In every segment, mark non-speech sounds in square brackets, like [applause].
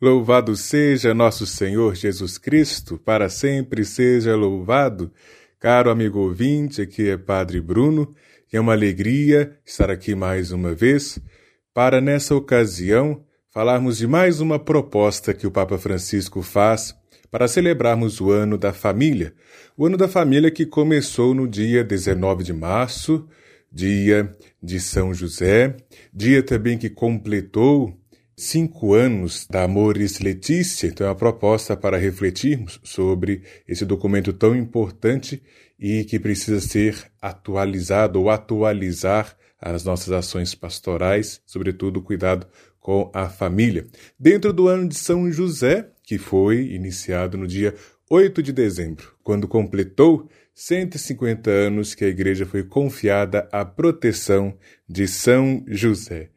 Louvado seja nosso Senhor Jesus Cristo, para sempre seja louvado. Caro amigo ouvinte, aqui é Padre Bruno, e é uma alegria estar aqui mais uma vez para, nessa ocasião, falarmos de mais uma proposta que o Papa Francisco faz para celebrarmos o Ano da Família. O Ano da Família que começou no dia 19 de março, dia de São José, dia também que completou cinco anos da Amoris Letícia, então é uma proposta para refletirmos sobre esse documento tão importante e que precisa ser atualizado ou atualizar as nossas ações pastorais, sobretudo cuidado com a família. Dentro do ano de São José, que foi iniciado no dia 8 de dezembro, quando completou 150 anos que a igreja foi confiada à proteção de São José.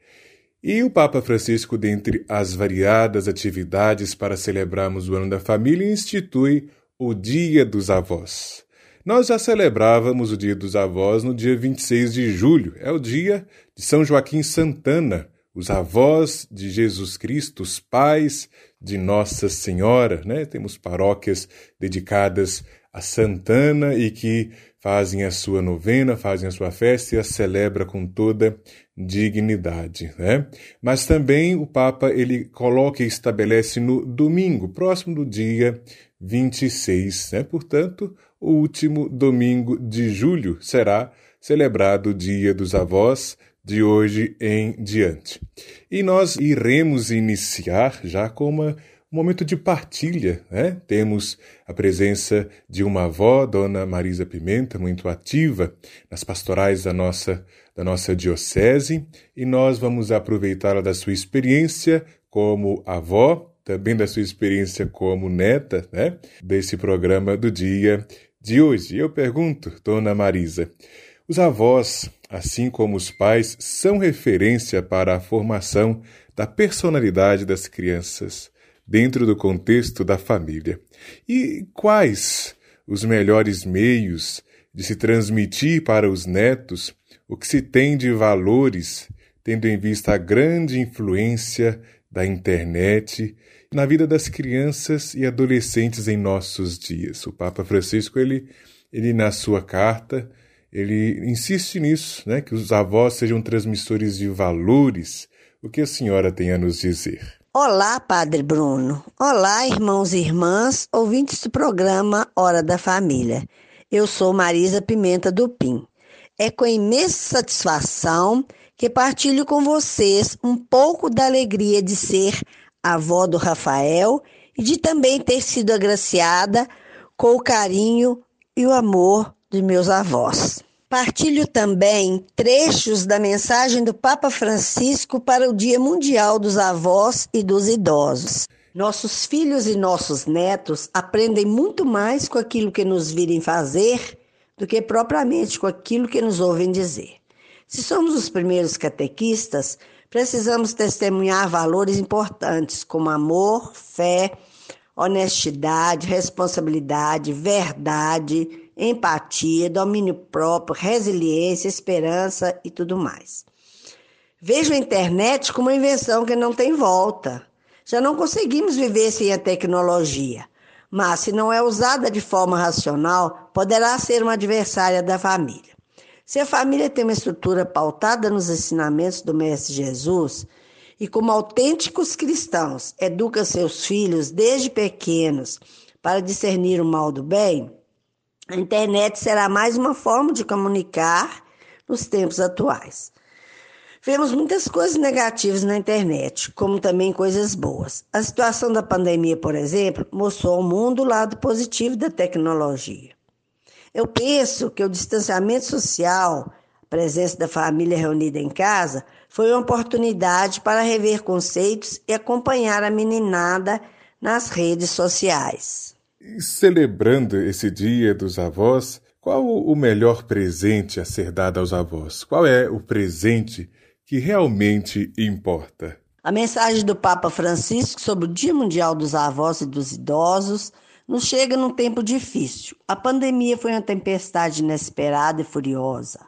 E o Papa Francisco, dentre as variadas atividades para celebrarmos o Ano da Família, institui o Dia dos Avós. Nós já celebrávamos o Dia dos Avós no dia 26 de julho, é o dia de São Joaquim Santana, os avós de Jesus Cristo, os pais de Nossa Senhora, né? Temos paróquias dedicadas a Santana e que fazem a sua novena, fazem a sua festa e a celebra com toda dignidade, né? Mas também o Papa ele coloca e estabelece no domingo, próximo do dia 26, né? Portanto, o último domingo de julho será celebrado o Dia dos Avós de hoje em diante. E nós iremos iniciar já com uma um momento de partilha, né? Temos a presença de uma avó, Dona Marisa Pimenta, muito ativa nas pastorais da nossa, da nossa diocese, e nós vamos aproveitar da sua experiência como avó, também da sua experiência como neta, né? Desse programa do dia de hoje. Eu pergunto, Dona Marisa, os avós, assim como os pais, são referência para a formação da personalidade das crianças dentro do contexto da família. E quais os melhores meios de se transmitir para os netos o que se tem de valores, tendo em vista a grande influência da internet na vida das crianças e adolescentes em nossos dias. O Papa Francisco, ele, ele na sua carta, ele insiste nisso, né, que os avós sejam transmissores de valores. O que a senhora tem a nos dizer? Olá, Padre Bruno. Olá, irmãos e irmãs, ouvintes do programa Hora da Família. Eu sou Marisa Pimenta do Pim. É com imensa satisfação que partilho com vocês um pouco da alegria de ser avó do Rafael e de também ter sido agraciada com o carinho e o amor de meus avós. Partilho também trechos da mensagem do Papa Francisco para o Dia Mundial dos Avós e dos Idosos. Nossos filhos e nossos netos aprendem muito mais com aquilo que nos virem fazer do que propriamente com aquilo que nos ouvem dizer. Se somos os primeiros catequistas, precisamos testemunhar valores importantes como amor, fé, honestidade, responsabilidade, verdade, empatia, domínio próprio, resiliência, esperança e tudo mais. Vejo a internet como uma invenção que não tem volta. Já não conseguimos viver sem a tecnologia, mas se não é usada de forma racional, poderá ser uma adversária da família. Se a família tem uma estrutura pautada nos ensinamentos do Mestre Jesus e, como autênticos cristãos, educa seus filhos desde pequenos para discernir o mal do bem, a internet será mais uma forma de comunicar nos tempos atuais. Vemos muitas coisas negativas na internet, como também coisas boas. A situação da pandemia, por exemplo, mostrou ao mundo o lado positivo da tecnologia. Eu penso que o distanciamento social, a presença da família reunida em casa, foi uma oportunidade para rever conceitos e acompanhar a meninada nas redes sociais. E celebrando esse Dia dos Avós, qual o melhor presente a ser dado aos avós? Qual é o presente que realmente importa? A mensagem do Papa Francisco sobre o Dia Mundial dos Avós e dos Idosos nos chega num tempo difícil. A pandemia foi uma tempestade inesperada e furiosa,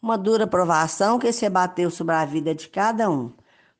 uma dura provação que se abateu sobre a vida de cada um.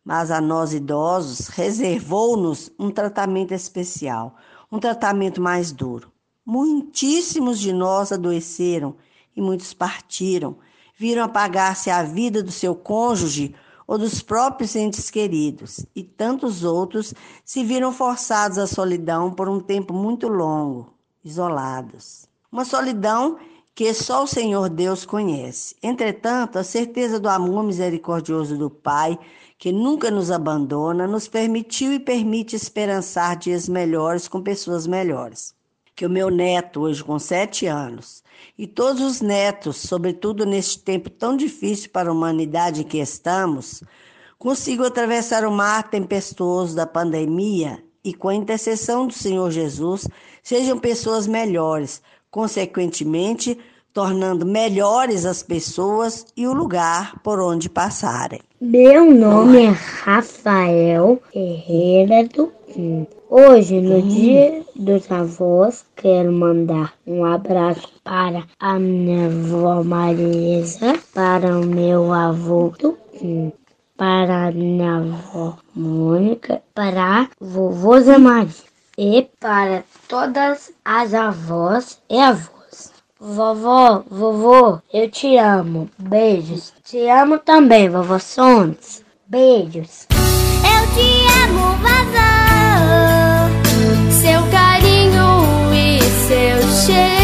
mas a nós idosos reservou-nos um tratamento especial, um tratamento mais duro. Muitíssimos de nós adoeceram e muitos partiram, viram apagar-se a vida do seu cônjuge ou dos próprios entes queridos, e tantos outros se viram forçados à solidão por um tempo muito longo, isolados. Uma solidão que só o Senhor Deus conhece. Entretanto, a certeza do amor misericordioso do Pai, que nunca nos abandona, nos permitiu e permite esperançar dias melhores com pessoas melhores. Que o meu neto, hoje com sete anos, e todos os netos, sobretudo neste tempo tão difícil para a humanidade em que estamos, consigam atravessar o mar tempestuoso da pandemia e, com a intercessão do Senhor Jesus, sejam pessoas melhores, consequentemente, tornando melhores as pessoas e o lugar por onde passarem. Meu nome é Rafael Ferreira do Hoje, no Dia dos Avós, quero mandar um abraço para a minha avó Marisa, para o meu avô para a minha avó Mônica, para a vovô Zé Maria e para todas as avós e avós. Vovó, vovô, eu te amo. Beijos. Te amo também, vovó Sons. Beijos. Eu te amo, vovó. 雪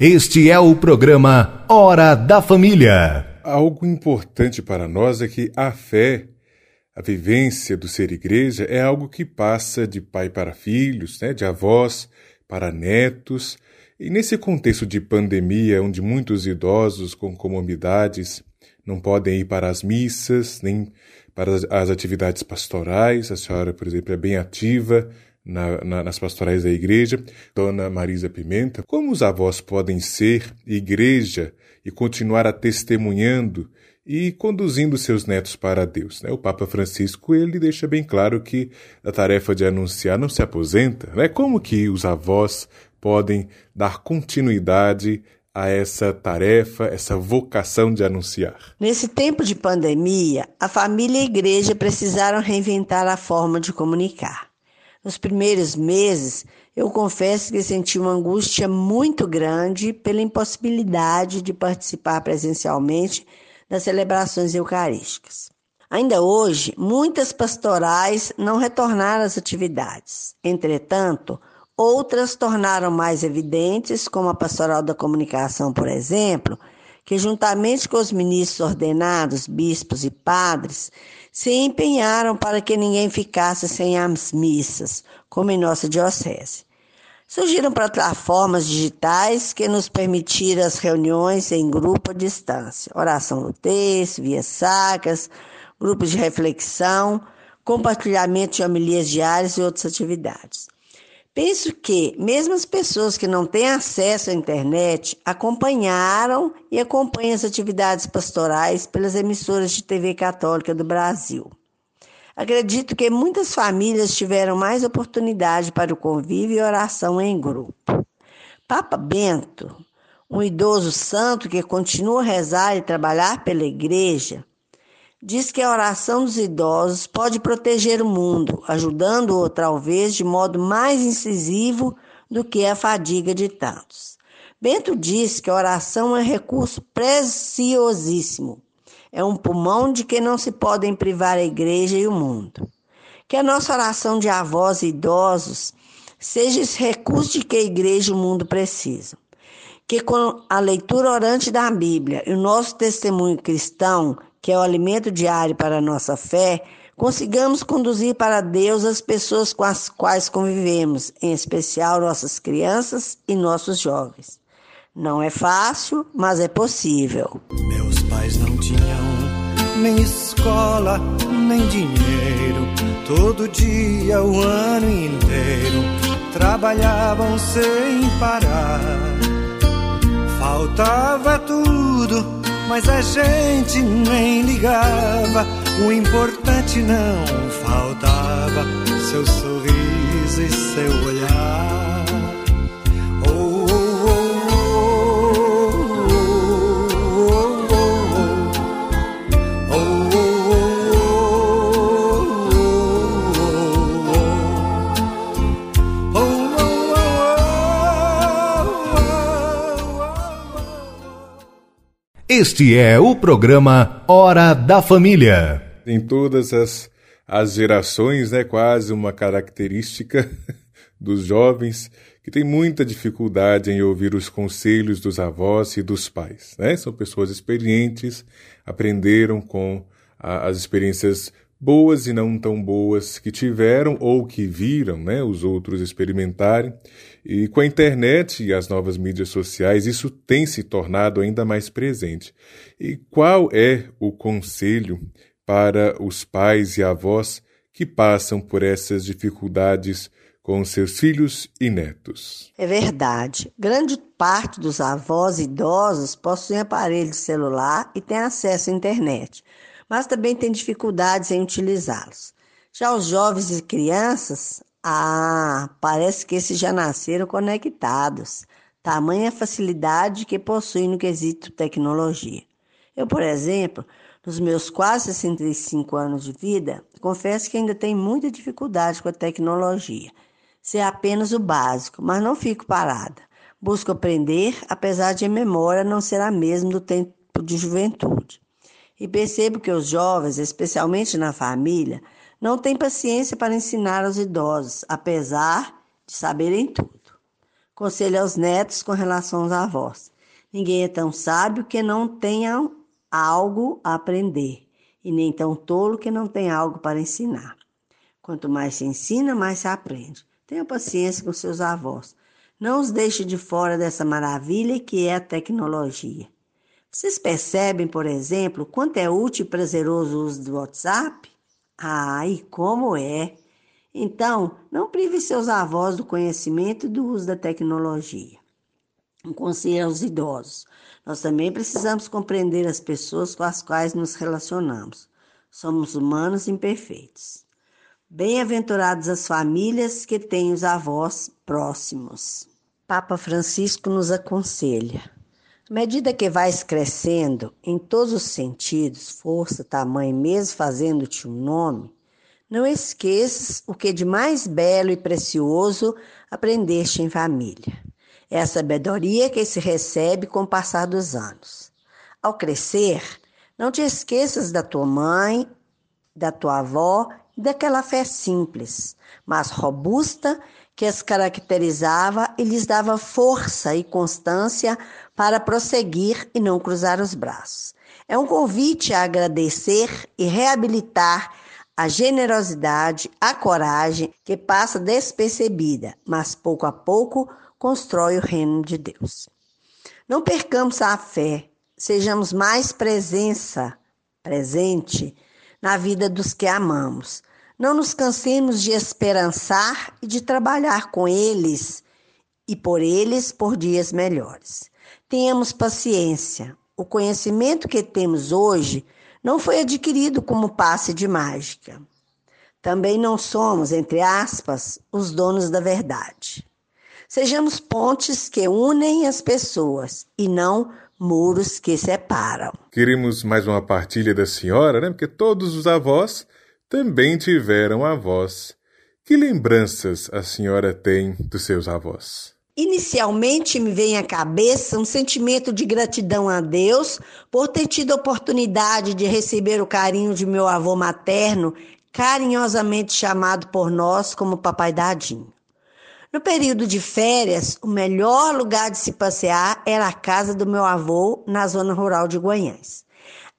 Este é o programa Hora da Família. Algo importante para nós é que a fé, a vivência do ser igreja, é algo que passa de pai para filhos, né, de avós para netos. E nesse contexto de pandemia, onde muitos idosos com comorbidades não podem ir para as missas, nem para as atividades pastorais, a senhora, por exemplo, é bem ativa na, na, nas pastorais da igreja, Dona Marisa Pimenta, como os avós podem ser igreja e continuar a testemunhando e conduzindo seus netos para Deus. Né? O Papa Francisco ele deixa bem claro que a tarefa de anunciar não se aposenta. Né? Como que os avós podem dar continuidade a essa tarefa, essa vocação de anunciar? Nesse tempo de pandemia, a família e a igreja precisaram reinventar a forma de comunicar. Nos primeiros meses, eu confesso que senti uma angústia muito grande pela impossibilidade de participar presencialmente das celebrações eucarísticas. Ainda hoje, muitas pastorais não retornaram às atividades. Entretanto, outras tornaram mais evidentes, como a Pastoral da Comunicação, por exemplo, que, juntamente com os ministros ordenados, bispos e padres, se empenharam para que ninguém ficasse sem as missas, como em nossa diocese. Surgiram plataformas digitais que nos permitiram as reuniões em grupo à distância, oração no texto, via sacas, grupos de reflexão, compartilhamento de homilias diárias e outras atividades. Penso que, mesmo as pessoas que não têm acesso à internet, acompanharam e acompanham as atividades pastorais pelas emissoras de TV Católica do Brasil. Acredito que muitas famílias tiveram mais oportunidade para o convívio e oração em grupo. Papa Bento, um idoso santo que continua a rezar e trabalhar pela igreja, diz que a oração dos idosos pode proteger o mundo, ajudando-o talvez de modo mais incisivo do que a fadiga de tantos. Bento diz que a oração é um recurso preciosíssimo. É um pulmão de que não se podem privar a igreja e o mundo. Que a nossa oração de avós e idosos seja esse recurso de que a igreja e o mundo precisam que com a leitura orante da Bíblia e o nosso testemunho cristão, que é o alimento diário para a nossa fé, consigamos conduzir para Deus as pessoas com as quais convivemos, em especial nossas crianças e nossos jovens. Não é fácil, mas é possível. Meus pais não tinham nem escola, nem dinheiro. Todo dia, o ano inteiro, trabalhavam sem parar Faltava tudo, mas a gente nem ligava. O importante não faltava, seu sorriso e seu olhar. Este é o programa Hora da Família. Em todas as, as gerações, né, quase uma característica [laughs] dos jovens que tem muita dificuldade em ouvir os conselhos dos avós e dos pais. Né? São pessoas experientes, aprenderam com a, as experiências boas e não tão boas que tiveram ou que viram né, os outros experimentarem. E com a internet e as novas mídias sociais, isso tem se tornado ainda mais presente. E qual é o conselho para os pais e avós que passam por essas dificuldades com seus filhos e netos? É verdade. Grande parte dos avós idosos possuem aparelho celular e têm acesso à internet mas também tem dificuldades em utilizá-los. Já os jovens e crianças, ah, parece que esses já nasceram conectados. Tamanha facilidade que possuem no quesito tecnologia. Eu, por exemplo, nos meus quase 65 anos de vida, confesso que ainda tenho muita dificuldade com a tecnologia. Sei apenas o básico, mas não fico parada. Busco aprender, apesar de a memória não ser a mesma do tempo de juventude. E percebo que os jovens, especialmente na família, não têm paciência para ensinar aos idosos, apesar de saberem tudo. Conselho aos netos com relação aos avós. Ninguém é tão sábio que não tenha algo a aprender, e nem tão tolo que não tenha algo para ensinar. Quanto mais se ensina, mais se aprende. Tenha paciência com seus avós. Não os deixe de fora dessa maravilha que é a tecnologia. Vocês percebem, por exemplo, quanto é útil e prazeroso o uso do WhatsApp? E como é! Então, não prive seus avós do conhecimento e do uso da tecnologia. Um conselho aos idosos. Nós também precisamos compreender as pessoas com as quais nos relacionamos. Somos humanos imperfeitos. Bem-aventuradas as famílias que têm os avós próximos. Papa Francisco nos aconselha. À medida que vais crescendo, em todos os sentidos, força, tamanho, mesmo fazendo-te um nome, não esqueças o que de mais belo e precioso aprendeste em família. É a sabedoria que se recebe com o passar dos anos. Ao crescer, não te esqueças da tua mãe, da tua avó e daquela fé simples, mas robusta que as caracterizava e lhes dava força e constância para prosseguir e não cruzar os braços. É um convite a agradecer e reabilitar a generosidade, a coragem que passa despercebida, mas pouco a pouco constrói o reino de Deus. Não percamos a fé, sejamos mais presença, presente na vida dos que amamos. Não nos cansemos de esperançar e de trabalhar com eles e por eles por dias melhores. Tenhamos paciência. O conhecimento que temos hoje não foi adquirido como passe de mágica. Também não somos, entre aspas, os donos da verdade. Sejamos pontes que unem as pessoas e não muros que separam. Queremos mais uma partilha da senhora, né? Porque todos os avós também tiveram avós. Que lembranças a senhora tem dos seus avós? Inicialmente me vem à cabeça um sentimento de gratidão a Deus por ter tido a oportunidade de receber o carinho de meu avô materno, carinhosamente chamado por nós como Papai Dadinho. No período de férias, o melhor lugar de se passear era a casa do meu avô, na zona rural de Goiás.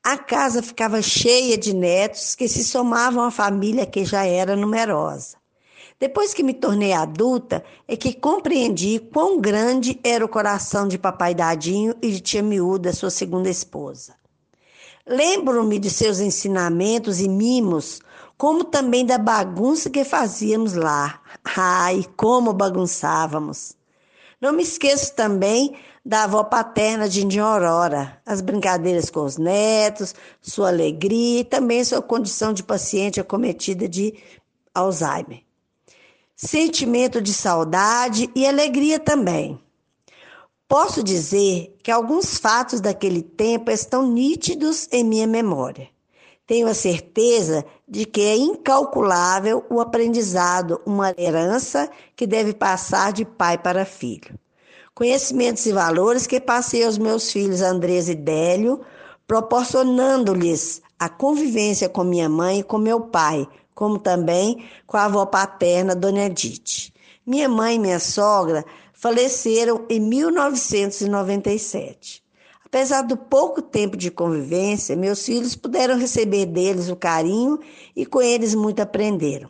A casa ficava cheia de netos que se somavam à família que já era numerosa. Depois que me tornei adulta, é que compreendi quão grande era o coração de papai Dadinho e de tia Miúda, sua segunda esposa. Lembro-me de seus ensinamentos e mimos, como também da bagunça que fazíamos lá. Ai, como bagunçávamos! Não me esqueço também da avó paterna de India Aurora, as brincadeiras com os netos, sua alegria e também sua condição de paciente acometida de Alzheimer. Sentimento de saudade e alegria também. Posso dizer que alguns fatos daquele tempo estão nítidos em minha memória. Tenho a certeza de que é incalculável o aprendizado, uma herança que deve passar de pai para filho. Conhecimentos e valores que passei aos meus filhos Andrés e Délio, proporcionando-lhes a convivência com minha mãe e com meu pai, como também com a avó paterna, Dona Edith. Minha mãe e minha sogra faleceram em 1997. Apesar do pouco tempo de convivência, meus filhos puderam receber deles o carinho e com eles muito aprenderam.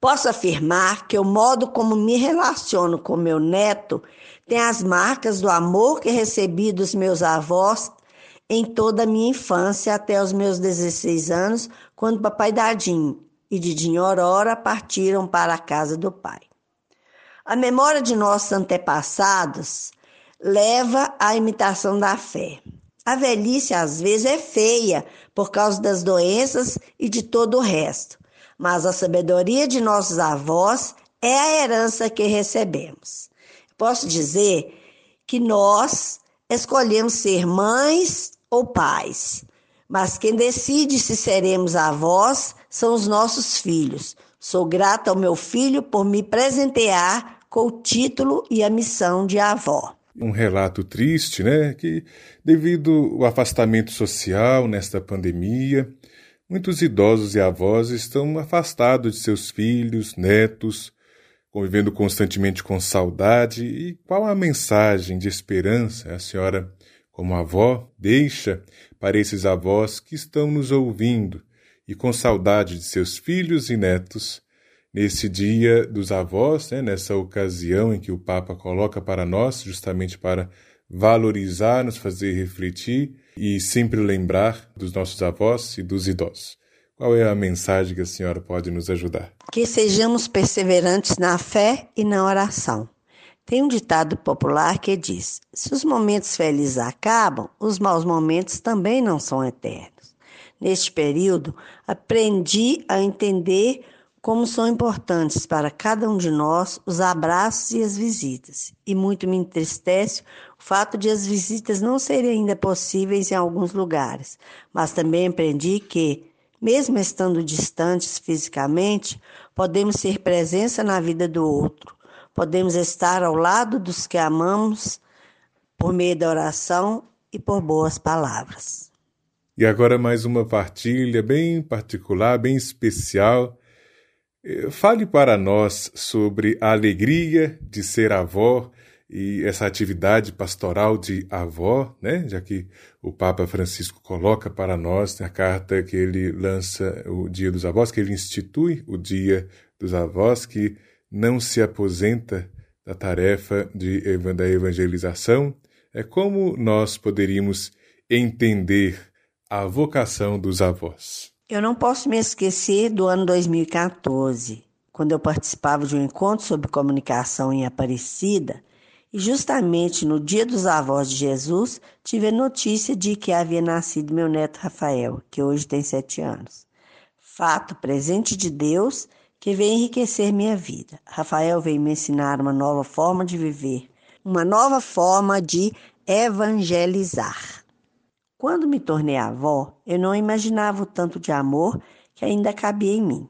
Posso afirmar que o modo como me relaciono com meu neto tem as marcas do amor que recebi dos meus avós em toda a minha infância até os meus 16 anos, quando papai Dadinho e Didinho Aurora partiram para a casa do pai. A memória de nossos antepassados leva à imitação da fé. A velhice às vezes é feia por causa das doenças e de todo o resto, mas a sabedoria de nossos avós é a herança que recebemos. Posso dizer que nós escolhemos ser mães ou pais, mas quem decide se seremos avós são os nossos filhos. Sou grata ao meu filho por me presentear com o título e a missão de avó. Um relato triste, né? Que devido ao afastamento social nesta pandemia, muitos idosos e avós estão afastados de seus filhos, netos, convivendo constantemente com saudade. E qual a mensagem de esperança a senhora, como avó, deixa para esses avós que estão nos ouvindo e com saudade de seus filhos e netos? nesse dia dos avós, né, nessa ocasião em que o Papa coloca para nós, justamente para valorizar, nos fazer refletir e sempre lembrar dos nossos avós e dos idosos. Qual é a mensagem que a senhora pode nos ajudar? Que sejamos perseverantes na fé e na oração. Tem um ditado popular que diz: se os momentos felizes acabam, os maus momentos também não são eternos. Neste período, aprendi a entender como são importantes para cada um de nós os abraços e as visitas. E muito me entristece o fato de as visitas não serem ainda possíveis em alguns lugares, mas também aprendi que, mesmo estando distantes fisicamente, podemos ser presença na vida do outro, podemos estar ao lado dos que amamos por meio da oração e por boas palavras. E agora mais uma partilha bem particular, bem especial eh, fale para nós sobre a alegria de ser avó e essa atividade pastoral de avó, né? já que o Papa Francisco coloca para nós na carta que ele lança o Dia dos Avós, que ele institui o Dia dos Avós, que não se aposenta da tarefa de, da evangelização. É como nós poderíamos entender a vocação dos avós. Eu não posso me esquecer do ano 2014, quando eu participava de um encontro sobre comunicação em Aparecida e justamente no dia dos avós de Jesus tive a notícia de que havia nascido meu neto Rafael, que hoje tem sete anos. Fato presente de Deus que veio enriquecer minha vida. Rafael veio me ensinar uma nova forma de viver, uma nova forma de evangelizar. Quando me tornei avó, eu não imaginava o tanto de amor que ainda cabia em mim.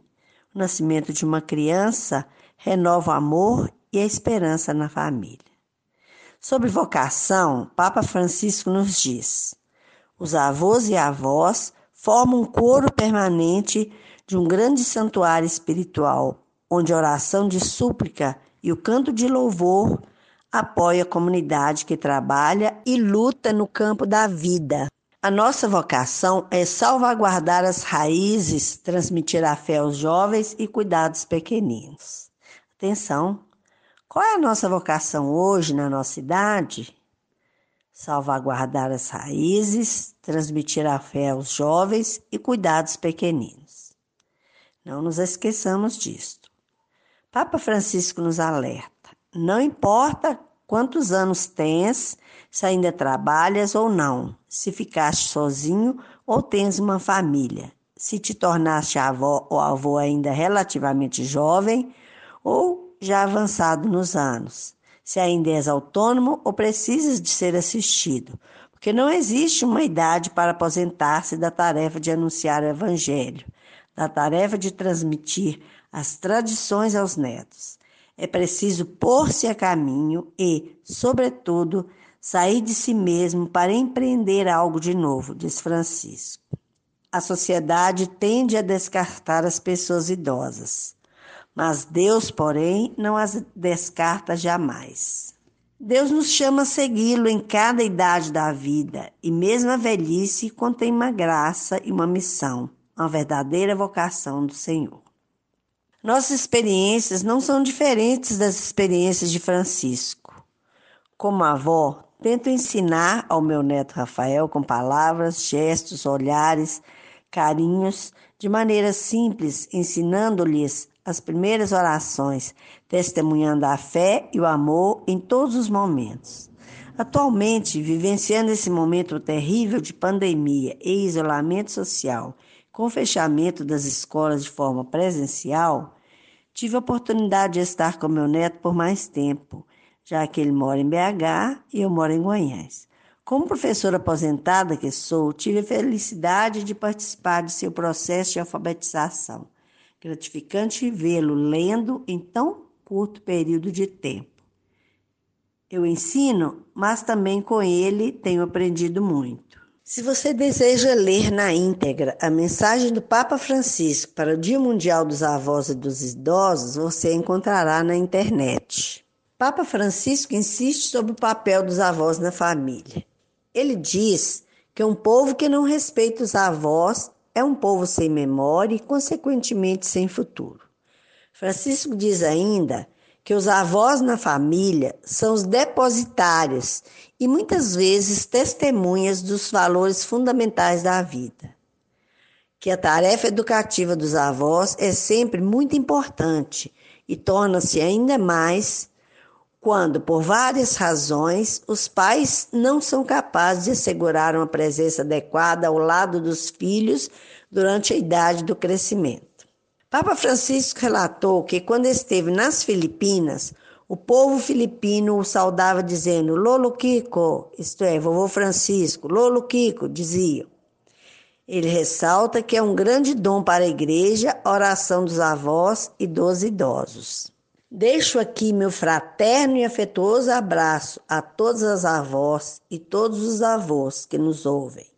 O nascimento de uma criança renova o amor e a esperança na família. Sobre vocação, Papa Francisco nos diz: os avós e avós formam um coro permanente de um grande santuário espiritual, onde a oração de súplica e o canto de louvor apoia a comunidade que trabalha e luta no campo da vida. A nossa vocação é salvaguardar as raízes, transmitir a fé aos jovens e cuidar dos pequeninos. Atenção! Qual é a nossa vocação hoje na nossa idade? Salvaguardar as raízes, transmitir a fé aos jovens e cuidar dos pequeninos. Não nos esqueçamos disto. Papa Francisco nos alerta: não importa quantos anos tens, se ainda trabalhas ou não, se ficaste sozinho ou tens uma família, se te tornaste avó ou avô ainda relativamente jovem ou já avançado nos anos, se ainda és autônomo ou precisas de ser assistido, porque não existe uma idade para aposentar-se da tarefa de anunciar o Evangelho, da tarefa de transmitir as tradições aos netos. É preciso pôr-se a caminho e, sobretudo, sair de si mesmo para empreender algo de novo, diz Francisco. A sociedade tende a descartar as pessoas idosas, mas Deus, porém, não as descarta jamais. Deus nos chama a segui-lo em cada idade da vida, e mesmo a velhice contém uma graça e uma missão, uma verdadeira vocação do Senhor. Nossas experiências não são diferentes das experiências de Francisco. Como avó, Tento ensinar ao meu neto Rafael com palavras, gestos, olhares, carinhos, de maneira simples, ensinando-lhes as primeiras orações, testemunhando a fé e o amor em todos os momentos. Atualmente, vivenciando esse momento terrível de pandemia e isolamento social, com o fechamento das escolas de forma presencial, tive a oportunidade de estar com meu neto por mais tempo já que ele mora em BH e eu moro em Goiás. Como professora aposentada que sou, tive a felicidade de participar de seu processo de alfabetização. Gratificante vê-lo lendo em tão curto período de tempo. Eu ensino, mas também com ele tenho aprendido muito. Se você deseja ler na íntegra a mensagem do Papa Francisco para o Dia Mundial dos Avós e dos Idosos, você encontrará na internet. Papa Francisco insiste sobre o papel dos avós na família. Ele diz que um povo que não respeita os avós é um povo sem memória e, consequentemente, sem futuro. Francisco diz ainda que os avós na família são os depositários e muitas vezes testemunhas dos valores fundamentais da vida. Que a tarefa educativa dos avós é sempre muito importante e torna-se ainda mais quando, por várias razões, os pais não são capazes de assegurar uma presença adequada ao lado dos filhos durante a idade do crescimento. Papa Francisco relatou que, quando esteve nas Filipinas, o povo filipino o saudava dizendo Lolo Kiko, isto é, vovô Francisco, Lolo Kiko, diziam. Ele ressalta que é um grande dom para a igreja oração dos avós e dos idosos. Deixo aqui meu fraterno e afetuoso abraço a todas as avós e todos os avós que nos ouvem,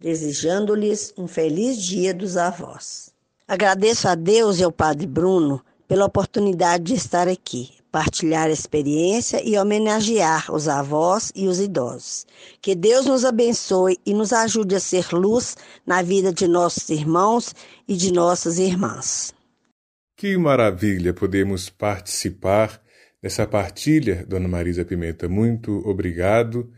desejando-lhes um feliz Dia dos Avós. Agradeço a Deus e ao Padre Bruno pela oportunidade de estar aqui, partilhar a experiência e homenagear os avós e os idosos. Que Deus nos abençoe e nos ajude a ser luz na vida de nossos irmãos e de nossas irmãs. Que maravilha podemos participar dessa partilha, Dona Marisa Pimenta. Muito obrigado.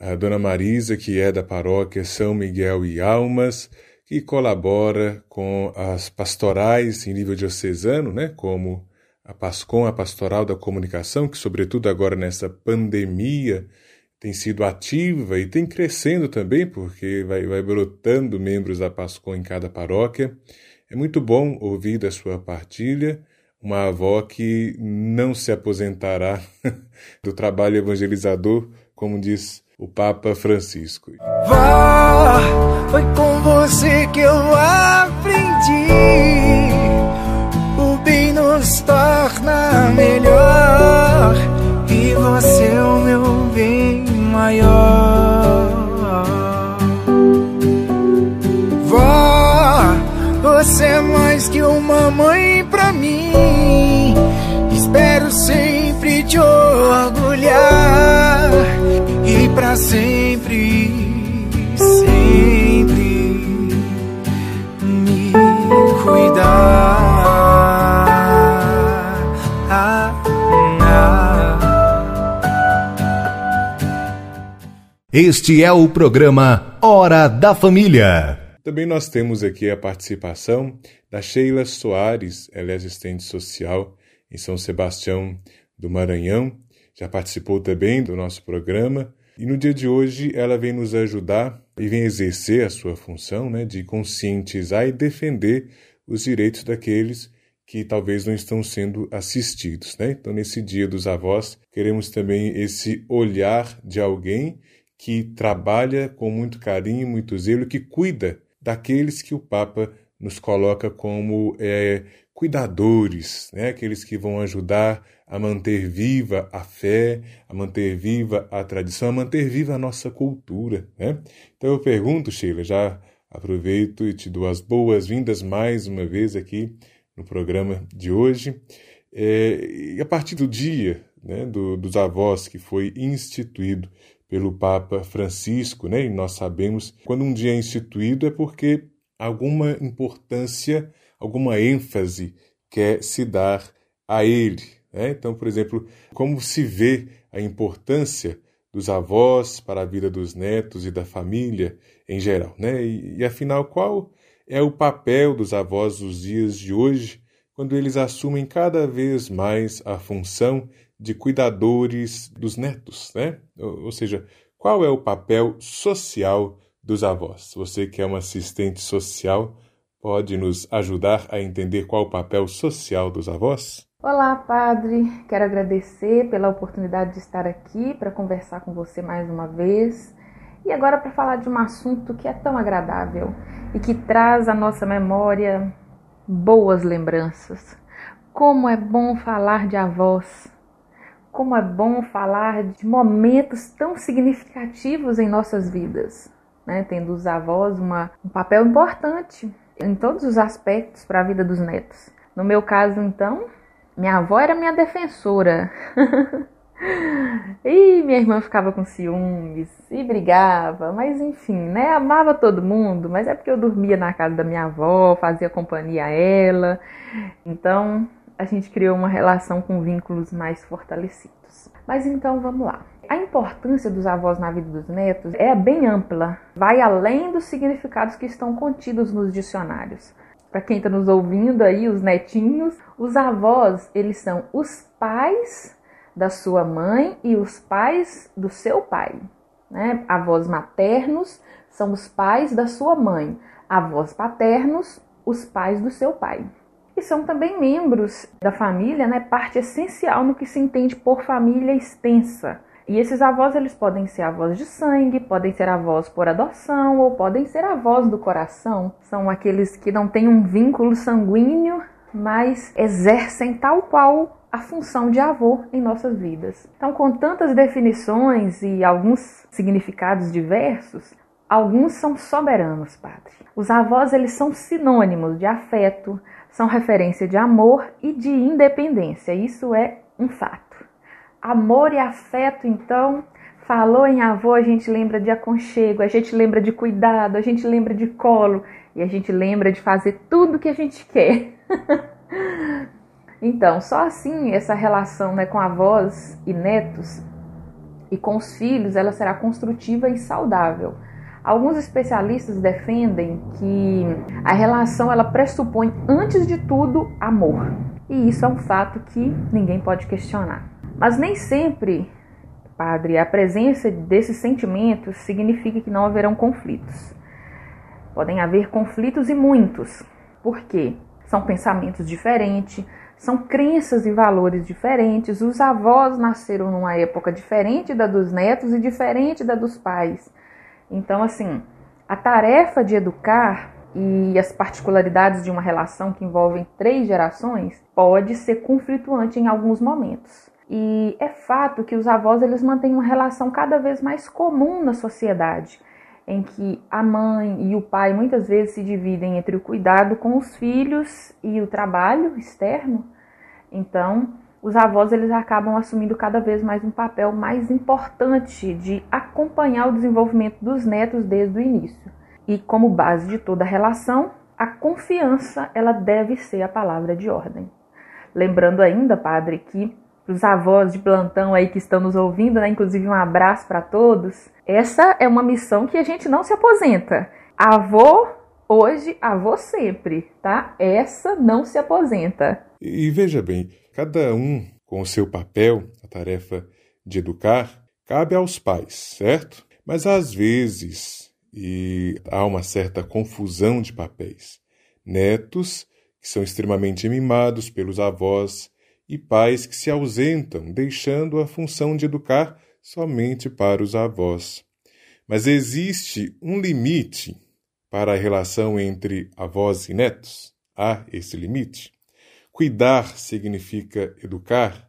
A Dona Marisa, que é da paróquia São Miguel e Almas, que colabora com as pastorais em nível diocesano, né, como a PASCOM, a Pastoral da Comunicação, que sobretudo agora nessa pandemia tem sido ativa e tem crescendo também, porque vai, vai brotando membros da PASCOM em cada paróquia. É muito bom ouvir da sua partilha uma avó que não se aposentará [laughs] do trabalho evangelizador, como diz o Papa Francisco. Vá, foi com você que eu aprendi. O bem nos torna melhor e você é o meu bem maior. Você é mais que uma mãe sempre, sempre me cuidar. Este é o programa Hora da Família. Também nós temos aqui a participação da Sheila Soares, ela é assistente social em São Sebastião do Maranhão, já participou também do nosso programa e no dia de hoje ela vem nos ajudar e vem exercer a sua função né, de conscientizar e defender os direitos daqueles que talvez não estão sendo assistidos. Né? Então, nesse Dia dos Avós, queremos também esse olhar de alguém que trabalha com muito carinho, muito zelo, que cuida daqueles que o Papa nos coloca como é, cuidadores, né? aqueles que vão ajudar a manter viva a fé, a manter viva a tradição, a manter viva a nossa cultura. Né? Então eu pergunto, Sheila, já aproveito e te dou as boas-vindas mais uma vez aqui no programa de hoje. É, a partir do dia né, do, dos avós que foi instituído pelo Papa Francisco, né? E nós sabemos quando um dia é instituído é porque alguma importância, alguma ênfase quer se dar a ele. Né? Então, por exemplo, como se vê a importância dos avós para a vida dos netos e da família em geral, né? E, e afinal, qual é o papel dos avós nos dias de hoje, quando eles assumem cada vez mais a função de cuidadores dos netos, né? Ou seja, qual é o papel social dos avós? Você que é um assistente social, pode nos ajudar a entender qual o papel social dos avós? Olá, padre. Quero agradecer pela oportunidade de estar aqui para conversar com você mais uma vez. E agora para falar de um assunto que é tão agradável e que traz à nossa memória boas lembranças. Como é bom falar de avós. Como é bom falar de momentos tão significativos em nossas vidas, né? tendo os avós uma, um papel importante em todos os aspectos para a vida dos netos. No meu caso, então, minha avó era minha defensora. [laughs] e minha irmã ficava com ciúmes e brigava, mas enfim, né? Amava todo mundo, mas é porque eu dormia na casa da minha avó, fazia companhia a ela. Então, a gente criou uma relação com vínculos mais fortalecidos. Mas então vamos lá. A importância dos avós na vida dos netos é bem ampla, vai além dos significados que estão contidos nos dicionários. Para quem está nos ouvindo aí, os netinhos, os avós, eles são os pais da sua mãe e os pais do seu pai. Né? Avós maternos são os pais da sua mãe, avós paternos, os pais do seu pai e são também membros da família, né, parte essencial no que se entende por família extensa. E esses avós eles podem ser avós de sangue, podem ser avós por adoção ou podem ser avós do coração. São aqueles que não têm um vínculo sanguíneo, mas exercem tal qual a função de avô em nossas vidas. Então, com tantas definições e alguns significados diversos, alguns são soberanos, padre. Os avós eles são sinônimos de afeto, são referência de amor e de independência. Isso é um fato. Amor e afeto, então, falou em avô, a gente lembra de aconchego, a gente lembra de cuidado, a gente lembra de colo e a gente lembra de fazer tudo que a gente quer. [laughs] então, só assim essa relação né, com avós e netos e com os filhos, ela será construtiva e saudável. Alguns especialistas defendem que a relação ela pressupõe antes de tudo amor. E isso é um fato que ninguém pode questionar. Mas nem sempre, padre, a presença desses sentimentos significa que não haverão conflitos. Podem haver conflitos e muitos. Por quê? São pensamentos diferentes, são crenças e valores diferentes. Os avós nasceram numa época diferente da dos netos e diferente da dos pais. Então, assim, a tarefa de educar e as particularidades de uma relação que envolvem três gerações pode ser conflituante em alguns momentos. E é fato que os avós eles mantêm uma relação cada vez mais comum na sociedade, em que a mãe e o pai muitas vezes se dividem entre o cuidado com os filhos e o trabalho externo. Então, os avós eles acabam assumindo cada vez mais um papel mais importante de acompanhar o desenvolvimento dos netos desde o início. E como base de toda relação, a confiança ela deve ser a palavra de ordem. Lembrando ainda, padre, que os avós de plantão aí que estão nos ouvindo, né? Inclusive um abraço para todos. Essa é uma missão que a gente não se aposenta. Avô hoje, avô sempre, tá? Essa não se aposenta. E veja bem, cada um com o seu papel, a tarefa de educar, cabe aos pais, certo? Mas às vezes, e há uma certa confusão de papéis, netos que são extremamente mimados pelos avós e pais que se ausentam, deixando a função de educar somente para os avós. Mas existe um limite para a relação entre avós e netos? Há esse limite? Cuidar significa educar?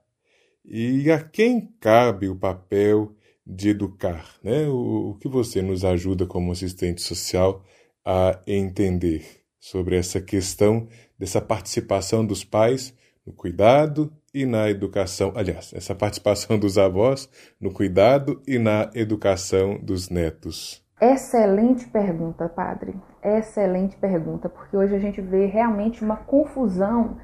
E a quem cabe o papel de educar? Né? O, o que você nos ajuda como assistente social a entender sobre essa questão dessa participação dos pais no cuidado e na educação. Aliás, essa participação dos avós no cuidado e na educação dos netos. Excelente pergunta, padre. Excelente pergunta, porque hoje a gente vê realmente uma confusão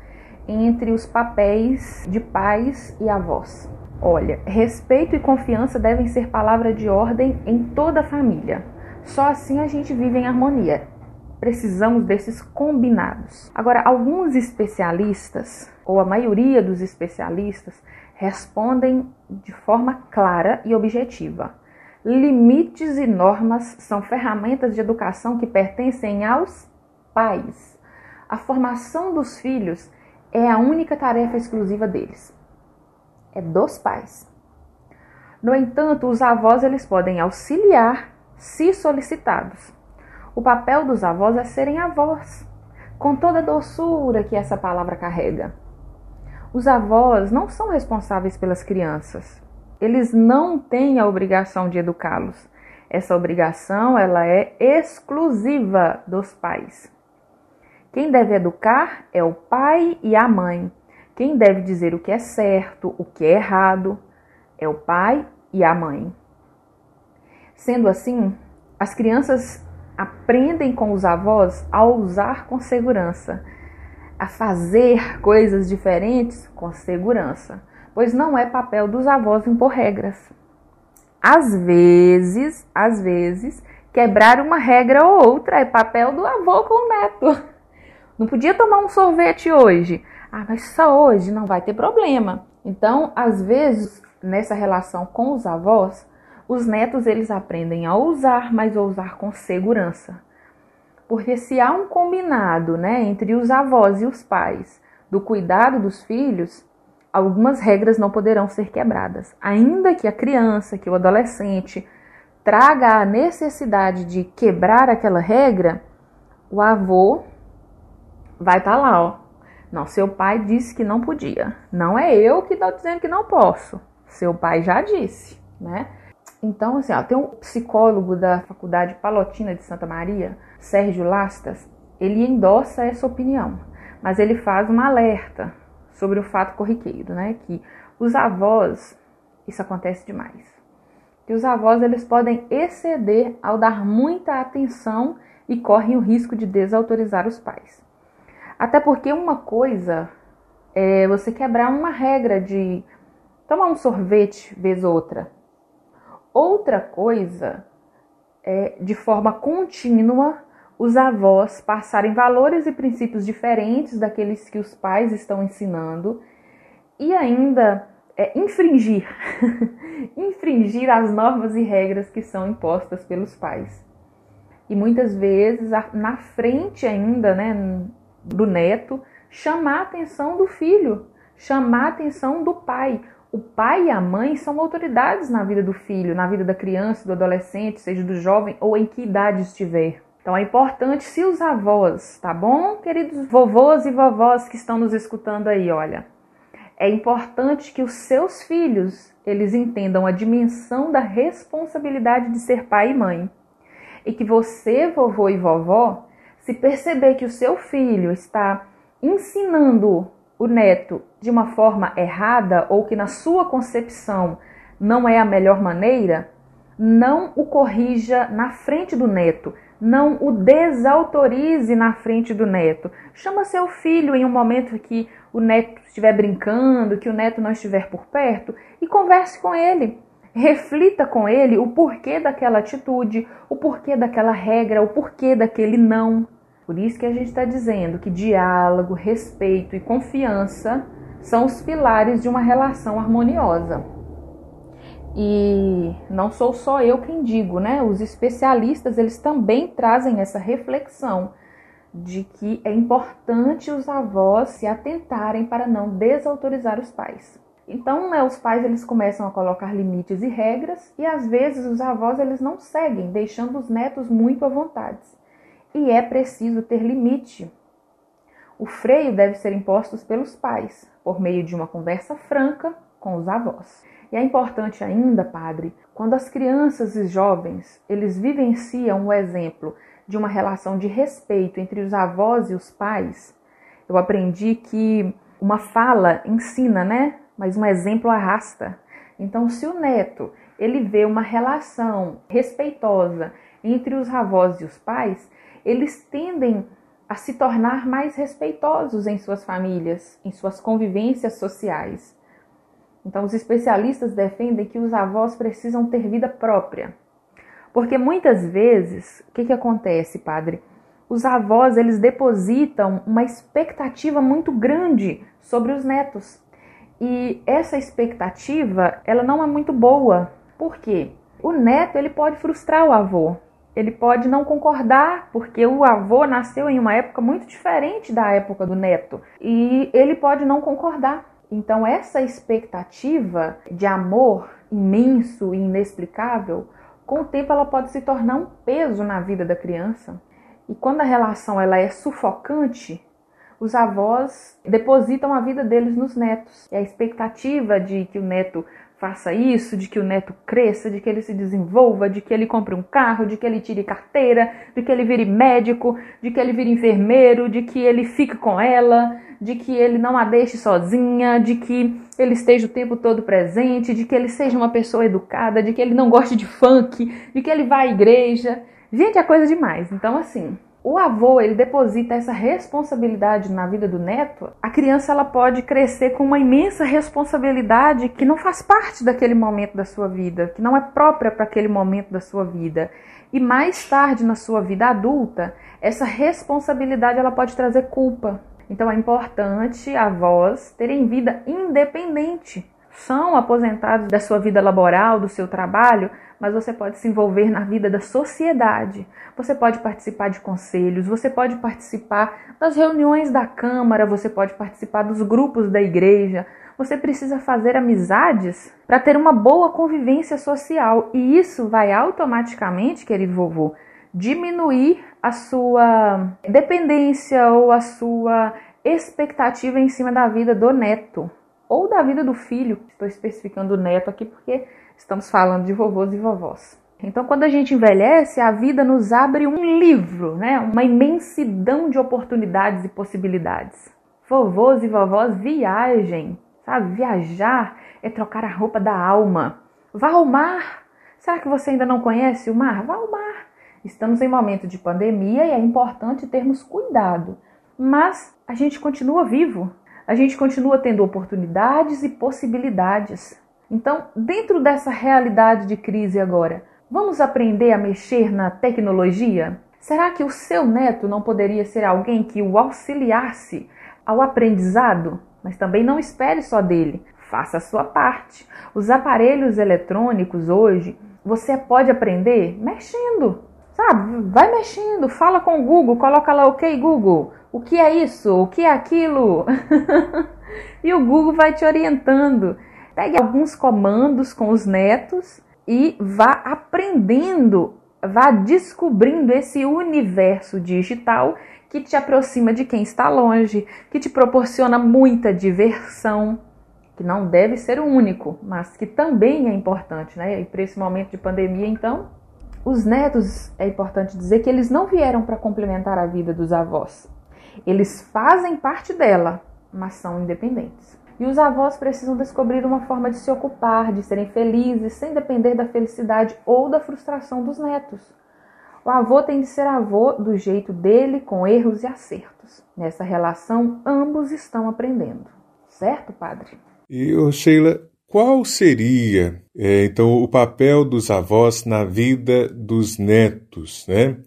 entre os papéis de pais e avós. Olha, respeito e confiança devem ser palavra de ordem em toda a família. Só assim a gente vive em harmonia precisamos desses combinados. Agora, alguns especialistas, ou a maioria dos especialistas, respondem de forma clara e objetiva. Limites e normas são ferramentas de educação que pertencem aos pais. A formação dos filhos é a única tarefa exclusiva deles. É dos pais. No entanto, os avós eles podem auxiliar se solicitados. O papel dos avós é serem avós, com toda a doçura que essa palavra carrega. Os avós não são responsáveis pelas crianças. Eles não têm a obrigação de educá-los. Essa obrigação ela é exclusiva dos pais. Quem deve educar é o pai e a mãe. Quem deve dizer o que é certo, o que é errado, é o pai e a mãe. Sendo assim, as crianças aprendem com os avós a usar com segurança, a fazer coisas diferentes com segurança, pois não é papel dos avós impor regras. Às vezes, às vezes, quebrar uma regra ou outra é papel do avô com o neto. Não podia tomar um sorvete hoje. Ah, mas só hoje não vai ter problema. Então, às vezes, nessa relação com os avós, os netos eles aprendem a usar, mas a usar com segurança. Porque se há um combinado, né, entre os avós e os pais do cuidado dos filhos, algumas regras não poderão ser quebradas. Ainda que a criança, que o adolescente traga a necessidade de quebrar aquela regra, o avô vai estar tá lá, ó. Não, seu pai disse que não podia. Não é eu que estou dizendo que não posso. Seu pai já disse, né? Então, assim, ó, tem um psicólogo da Faculdade Palotina de Santa Maria, Sérgio Lastas, ele endossa essa opinião, mas ele faz um alerta sobre o fato corriqueiro, né? Que os avós, isso acontece demais, que os avós eles podem exceder ao dar muita atenção e correm o risco de desautorizar os pais. Até porque uma coisa é você quebrar uma regra de tomar um sorvete vez outra, Outra coisa é, de forma contínua, os avós passarem valores e princípios diferentes daqueles que os pais estão ensinando e ainda é, infringir, [laughs] infringir as normas e regras que são impostas pelos pais. E muitas vezes, na frente ainda né, do neto, chamar a atenção do filho, chamar a atenção do pai, o pai e a mãe são autoridades na vida do filho, na vida da criança, do adolescente, seja do jovem ou em que idade estiver. Então é importante se os avós, tá bom? Queridos vovôs e vovós que estão nos escutando aí, olha. É importante que os seus filhos, eles entendam a dimensão da responsabilidade de ser pai e mãe. E que você, vovô e vovó, se perceber que o seu filho está ensinando o neto de uma forma errada ou que na sua concepção não é a melhor maneira, não o corrija na frente do neto. não o desautorize na frente do neto. Chama seu filho em um momento que o neto estiver brincando, que o neto não estiver por perto e converse com ele. Reflita com ele o porquê daquela atitude, o porquê daquela regra, o porquê daquele não. Por isso que a gente está dizendo que diálogo, respeito e confiança são os pilares de uma relação harmoniosa. E não sou só eu quem digo, né? Os especialistas, eles também trazem essa reflexão de que é importante os avós se atentarem para não desautorizar os pais. Então, né, os pais eles começam a colocar limites e regras e às vezes os avós eles não seguem, deixando os netos muito à vontade. E é preciso ter limite. O freio deve ser imposto pelos pais, por meio de uma conversa franca com os avós. E é importante ainda, padre, quando as crianças e jovens, eles vivenciam o exemplo de uma relação de respeito entre os avós e os pais, eu aprendi que uma fala ensina, né? Mas um exemplo arrasta. Então, se o neto ele vê uma relação respeitosa entre os avós e os pais, eles tendem a se tornar mais respeitosos em suas famílias, em suas convivências sociais. Então, os especialistas defendem que os avós precisam ter vida própria. Porque muitas vezes, o que, que acontece, padre? Os avós eles depositam uma expectativa muito grande sobre os netos. E essa expectativa, ela não é muito boa. Por quê? O neto ele pode frustrar o avô. Ele pode não concordar, porque o avô nasceu em uma época muito diferente da época do neto. E ele pode não concordar. Então, essa expectativa de amor imenso e inexplicável, com o tempo ela pode se tornar um peso na vida da criança. E quando a relação ela é sufocante, os avós depositam a vida deles nos netos. E a expectativa de que o neto faça isso, de que o neto cresça, de que ele se desenvolva, de que ele compre um carro, de que ele tire carteira, de que ele vire médico, de que ele vire enfermeiro, de que ele fique com ela, de que ele não a deixe sozinha, de que ele esteja o tempo todo presente, de que ele seja uma pessoa educada, de que ele não goste de funk, de que ele vá à igreja. Gente, é coisa demais. Então, assim, o avô ele deposita essa responsabilidade na vida do neto, a criança ela pode crescer com uma imensa responsabilidade que não faz parte daquele momento da sua vida, que não é própria para aquele momento da sua vida. E mais tarde na sua vida adulta, essa responsabilidade ela pode trazer culpa, então é importante avós terem vida independente. São aposentados da sua vida laboral, do seu trabalho, mas você pode se envolver na vida da sociedade. Você pode participar de conselhos, você pode participar das reuniões da Câmara, você pode participar dos grupos da igreja. Você precisa fazer amizades para ter uma boa convivência social e isso vai automaticamente, querido vovô, diminuir a sua dependência ou a sua expectativa em cima da vida do neto ou da vida do filho. Estou especificando o neto aqui porque estamos falando de vovôs e vovós. Então, quando a gente envelhece, a vida nos abre um livro, né? uma imensidão de oportunidades e possibilidades. Vovôs e vovós viajem, sabe? Viajar é trocar a roupa da alma. Vá ao mar. Será que você ainda não conhece o mar? Vá ao mar. Estamos em momento de pandemia e é importante termos cuidado. Mas a gente continua vivo, a gente continua tendo oportunidades e possibilidades. Então, dentro dessa realidade de crise agora, vamos aprender a mexer na tecnologia? Será que o seu neto não poderia ser alguém que o auxiliasse ao aprendizado? Mas também não espere só dele, faça a sua parte. Os aparelhos eletrônicos hoje, você pode aprender mexendo. Sabe? Vai mexendo, fala com o Google, coloca lá, ok, Google, o que é isso? O que é aquilo? [laughs] e o Google vai te orientando. Pegue alguns comandos com os netos e vá aprendendo, vá descobrindo esse universo digital que te aproxima de quem está longe, que te proporciona muita diversão, que não deve ser o único, mas que também é importante, né? E para esse momento de pandemia, então, os netos, é importante dizer que eles não vieram para complementar a vida dos avós. Eles fazem parte dela, mas são independentes. E os avós precisam descobrir uma forma de se ocupar, de serem felizes, sem depender da felicidade ou da frustração dos netos. O avô tem de ser avô do jeito dele, com erros e acertos. Nessa relação, ambos estão aprendendo. Certo, padre? E, Sheila, qual seria, é, então, o papel dos avós na vida dos netos, né?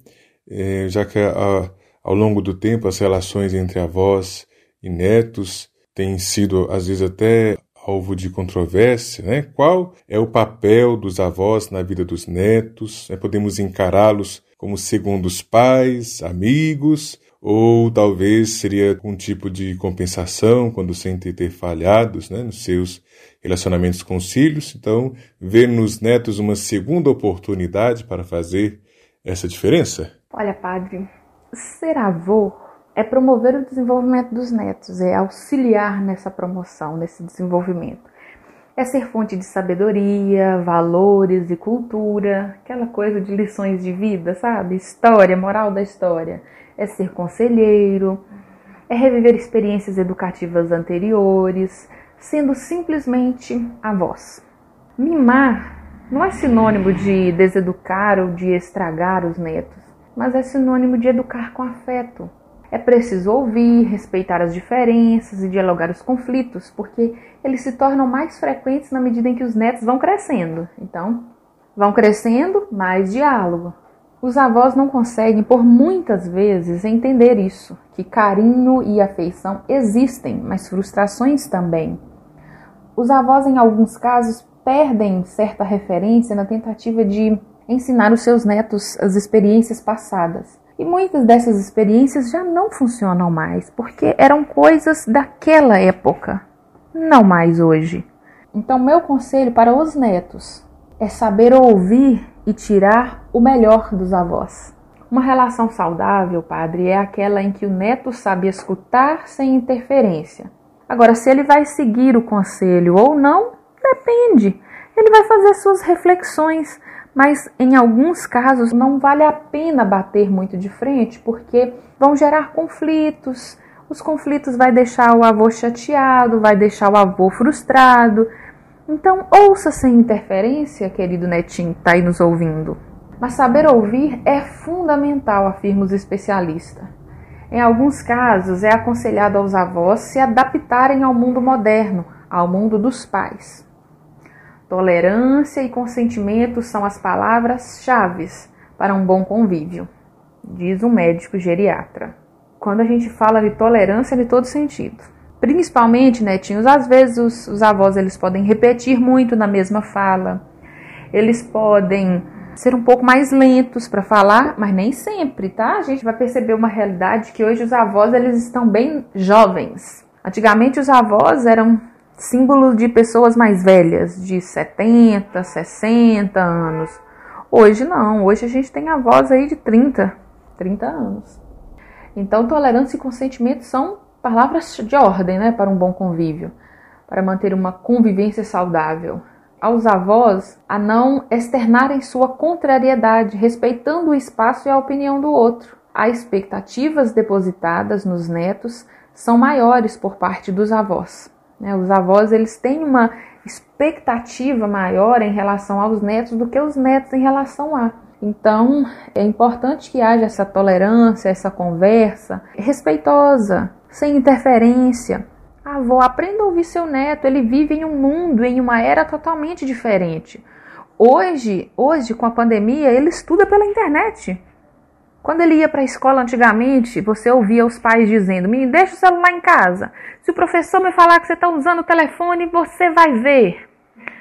É, já que a, ao longo do tempo as relações entre avós e netos têm sido, às vezes, até alvo de controvérsia, né? Qual é o papel dos avós na vida dos netos? Né? Podemos encará-los como segundos pais, amigos, ou talvez seria um tipo de compensação quando sentem ter falhados né, nos seus relacionamentos com os filhos. Então, ver nos netos uma segunda oportunidade para fazer essa diferença? Olha, padre, ser avô é promover o desenvolvimento dos netos, é auxiliar nessa promoção, nesse desenvolvimento. É ser fonte de sabedoria, valores e cultura, aquela coisa de lições de vida, sabe? História, moral da história. É ser conselheiro, é reviver experiências educativas anteriores, sendo simplesmente a voz. Mimar não é sinônimo de deseducar ou de estragar os netos, mas é sinônimo de educar com afeto, é preciso ouvir, respeitar as diferenças e dialogar os conflitos, porque eles se tornam mais frequentes na medida em que os netos vão crescendo. Então, vão crescendo, mais diálogo. Os avós não conseguem, por muitas vezes, entender isso, que carinho e afeição existem, mas frustrações também. Os avós, em alguns casos, perdem certa referência na tentativa de ensinar os seus netos as experiências passadas. E muitas dessas experiências já não funcionam mais, porque eram coisas daquela época, não mais hoje. Então, meu conselho para os netos é saber ouvir e tirar o melhor dos avós. Uma relação saudável, padre, é aquela em que o neto sabe escutar sem interferência. Agora, se ele vai seguir o conselho ou não, depende. Ele vai fazer suas reflexões, mas em alguns casos não vale a pena bater muito de frente porque vão gerar conflitos. Os conflitos vai deixar o avô chateado, vai deixar o avô frustrado. Então, ouça sem interferência, querido netinho que está aí nos ouvindo. Mas saber ouvir é fundamental, afirma os especialistas. Em alguns casos, é aconselhado aos avós se adaptarem ao mundo moderno, ao mundo dos pais. Tolerância e consentimento são as palavras-chave para um bom convívio, diz um médico geriatra. Quando a gente fala de tolerância, é de todo sentido. Principalmente, netinhos, às vezes os, os avós eles podem repetir muito na mesma fala, eles podem ser um pouco mais lentos para falar, mas nem sempre, tá? A gente vai perceber uma realidade que hoje os avós eles estão bem jovens. Antigamente os avós eram símbolo de pessoas mais velhas, de 70, 60 anos. Hoje não, hoje a gente tem avós aí de 30, 30 anos. Então, tolerância e consentimento são palavras de ordem né, para um bom convívio, para manter uma convivência saudável. Aos avós, a não externarem sua contrariedade, respeitando o espaço e a opinião do outro. As expectativas depositadas nos netos são maiores por parte dos avós. Né? Os avós eles têm uma expectativa maior em relação aos netos do que os netos em relação a. Então, é importante que haja essa tolerância, essa conversa respeitosa, sem interferência. Avó, aprenda a ouvir seu neto, ele vive em um mundo, em uma era totalmente diferente. Hoje, hoje com a pandemia, ele estuda pela internet. Quando ele ia para a escola antigamente, você ouvia os pais dizendo: Me deixa o celular em casa. Se o professor me falar que você está usando o telefone, você vai ver.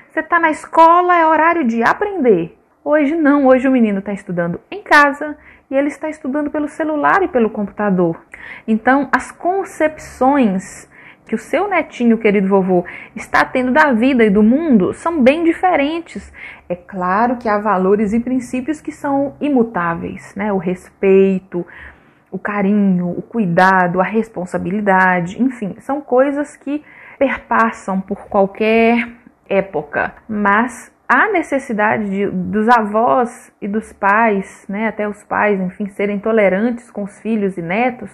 Você está na escola, é horário de aprender. Hoje não, hoje o menino está estudando em casa e ele está estudando pelo celular e pelo computador. Então, as concepções que o seu netinho, querido vovô, está tendo da vida e do mundo são bem diferentes. É claro que há valores e princípios que são imutáveis, né? O respeito, o carinho, o cuidado, a responsabilidade, enfim, são coisas que perpassam por qualquer época, mas há necessidade de, dos avós e dos pais, né, até os pais, enfim, serem tolerantes com os filhos e netos,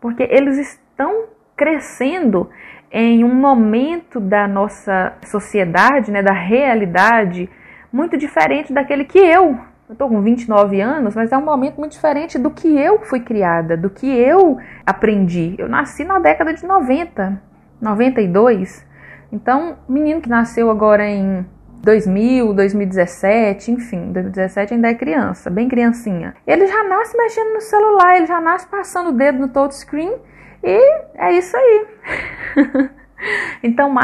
porque eles estão crescendo em um momento da nossa sociedade, né, da realidade, muito diferente daquele que eu Eu estou com 29 anos, mas é um momento muito diferente do que eu fui criada, do que eu aprendi. Eu nasci na década de 90, 92. Então, menino que nasceu agora em 2000, 2017, enfim, 2017 ainda é criança, bem criancinha. Ele já nasce mexendo no celular, ele já nasce passando o dedo no touchscreen e é isso aí. [laughs] então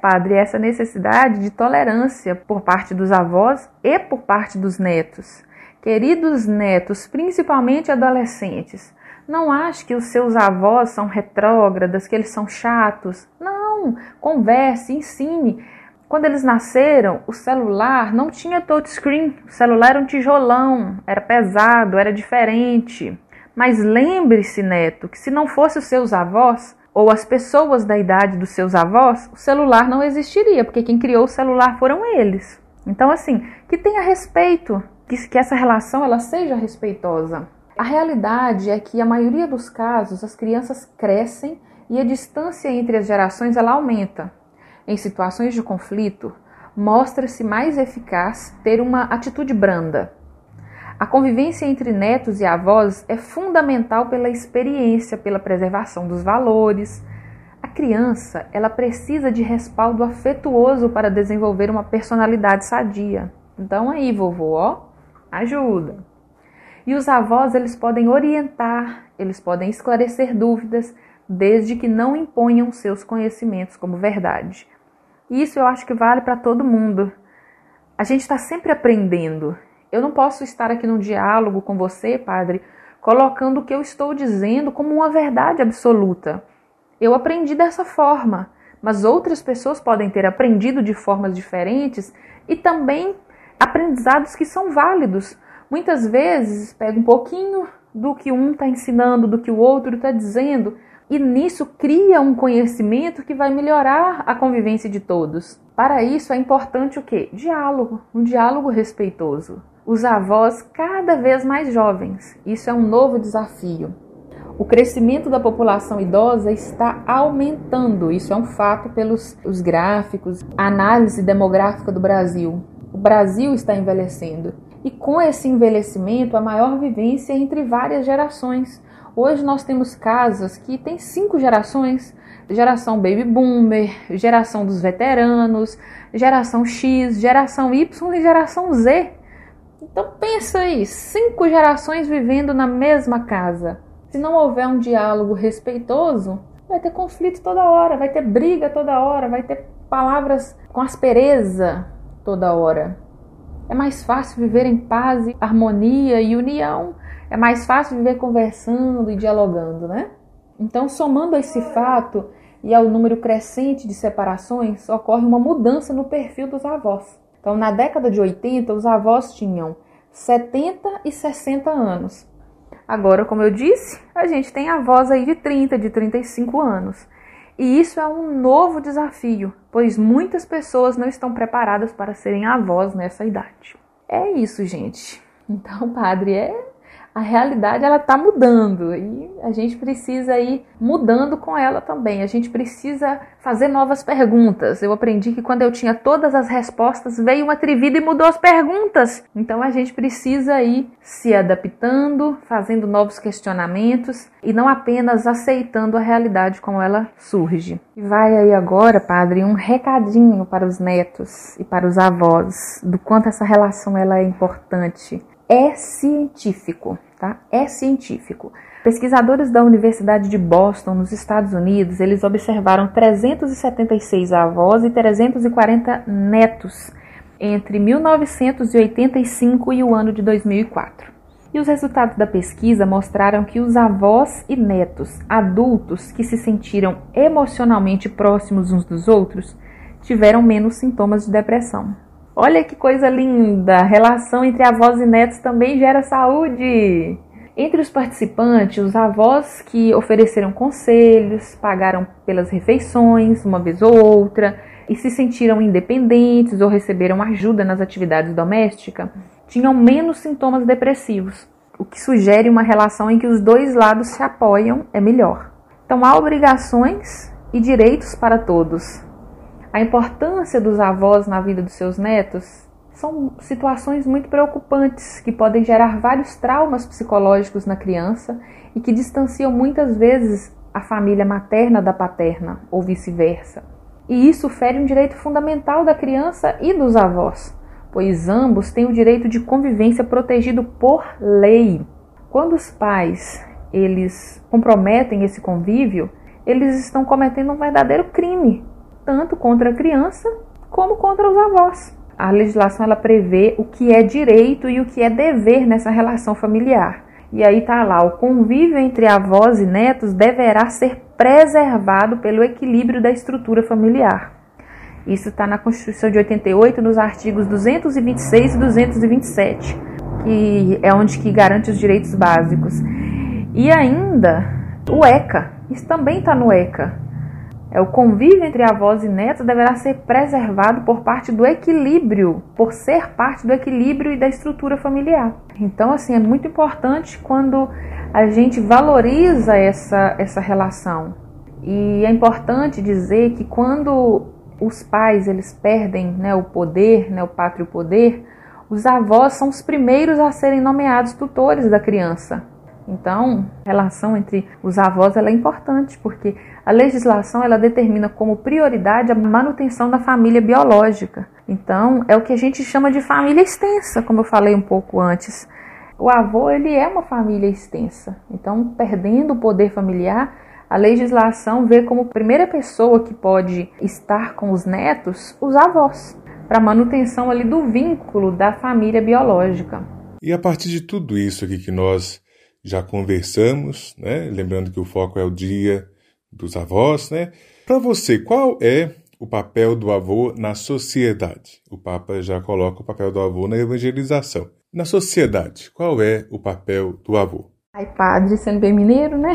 padre, essa necessidade de tolerância por parte dos avós e por parte dos netos. Queridos netos, principalmente adolescentes, não ache que os seus avós são retrógradas, que eles são chatos. Não, converse, ensine. Quando eles nasceram, o celular não tinha touchscreen, o celular era um tijolão, era pesado, era diferente. Mas lembre-se, neto, que se não fosse os seus avós ou as pessoas da idade dos seus avós, o celular não existiria, porque quem criou o celular foram eles. Então, assim, que tenha respeito, que, que essa relação ela seja respeitosa. A realidade é que a maioria dos casos as crianças crescem e a distância entre as gerações ela aumenta. Em situações de conflito, mostra-se mais eficaz ter uma atitude branda, a convivência entre netos e avós é fundamental pela experiência, pela preservação dos valores. A criança, ela precisa de respaldo afetuoso para desenvolver uma personalidade sadia. Então aí, vovô, ó, ajuda. E os avós, eles podem orientar, eles podem esclarecer dúvidas, desde que não imponham seus conhecimentos como verdade. Isso eu acho que vale para todo mundo. A gente está sempre aprendendo eu não posso estar aqui num diálogo com você, padre, colocando o que eu estou dizendo como uma verdade absoluta. Eu aprendi dessa forma, mas outras pessoas podem ter aprendido de formas diferentes e também aprendizados que são válidos. Muitas vezes pega um pouquinho do que um está ensinando, do que o outro está dizendo, e nisso cria um conhecimento que vai melhorar a convivência de todos. Para isso é importante o quê? Diálogo, um diálogo respeitoso os avós cada vez mais jovens. Isso é um novo desafio. O crescimento da população idosa está aumentando, isso é um fato pelos os gráficos, análise demográfica do Brasil. O Brasil está envelhecendo e com esse envelhecimento, a maior vivência entre várias gerações. Hoje nós temos casas que têm cinco gerações: geração baby boomer, geração dos veteranos, geração X, geração Y e geração Z. Então pensa aí, cinco gerações vivendo na mesma casa. Se não houver um diálogo respeitoso, vai ter conflito toda hora, vai ter briga toda hora, vai ter palavras com aspereza toda hora. É mais fácil viver em paz, harmonia e união. É mais fácil viver conversando e dialogando, né? Então, somando a esse fato e ao número crescente de separações, ocorre uma mudança no perfil dos avós. Então, na década de 80, os avós tinham 70 e 60 anos. Agora, como eu disse, a gente tem avós aí de 30, de 35 anos. E isso é um novo desafio, pois muitas pessoas não estão preparadas para serem avós nessa idade. É isso, gente. Então, padre, é a realidade ela está mudando e a gente precisa ir mudando com ela também. A gente precisa fazer novas perguntas. Eu aprendi que quando eu tinha todas as respostas, veio uma trivida e mudou as perguntas. Então a gente precisa ir se adaptando, fazendo novos questionamentos e não apenas aceitando a realidade como ela surge. E vai aí agora, padre, um recadinho para os netos e para os avós do quanto essa relação ela é importante é científico, tá? É científico. Pesquisadores da Universidade de Boston, nos Estados Unidos, eles observaram 376 avós e 340 netos entre 1985 e o ano de 2004. E os resultados da pesquisa mostraram que os avós e netos adultos que se sentiram emocionalmente próximos uns dos outros tiveram menos sintomas de depressão. Olha que coisa linda! A relação entre avós e netos também gera saúde. Entre os participantes, os avós que ofereceram conselhos, pagaram pelas refeições uma vez ou outra e se sentiram independentes ou receberam ajuda nas atividades domésticas, tinham menos sintomas depressivos, o que sugere uma relação em que os dois lados se apoiam é melhor. Então há obrigações e direitos para todos, a importância dos avós na vida dos seus netos são situações muito preocupantes que podem gerar vários traumas psicológicos na criança e que distanciam muitas vezes a família materna da paterna ou vice-versa. E isso fere um direito fundamental da criança e dos avós, pois ambos têm o direito de convivência protegido por lei. Quando os pais eles comprometem esse convívio, eles estão cometendo um verdadeiro crime, tanto contra a criança como contra os avós a legislação ela prevê o que é direito e o que é dever nessa relação familiar. E aí tá lá, o convívio entre avós e netos deverá ser preservado pelo equilíbrio da estrutura familiar. Isso está na Constituição de 88, nos artigos 226 e 227, que é onde que garante os direitos básicos. E ainda o ECA, isso também está no ECA, é, o convívio entre avós e netos deverá ser preservado por parte do equilíbrio, por ser parte do equilíbrio e da estrutura familiar. Então, assim, é muito importante quando a gente valoriza essa, essa relação. E é importante dizer que quando os pais eles perdem né, o poder, né, o pátrio poder, os avós são os primeiros a serem nomeados tutores da criança. Então, a relação entre os avós é importante, porque a legislação ela determina como prioridade a manutenção da família biológica. Então, é o que a gente chama de família extensa, como eu falei um pouco antes. O avô ele é uma família extensa. Então, perdendo o poder familiar, a legislação vê como primeira pessoa que pode estar com os netos os avós, para manutenção ali do vínculo da família biológica. E a partir de tudo isso aqui que nós já conversamos, né? lembrando que o foco é o dia dos avós, né? Para você, qual é o papel do avô na sociedade? O Papa já coloca o papel do avô na evangelização. Na sociedade, qual é o papel do avô? Ai, padre, sendo bem mineiro, né?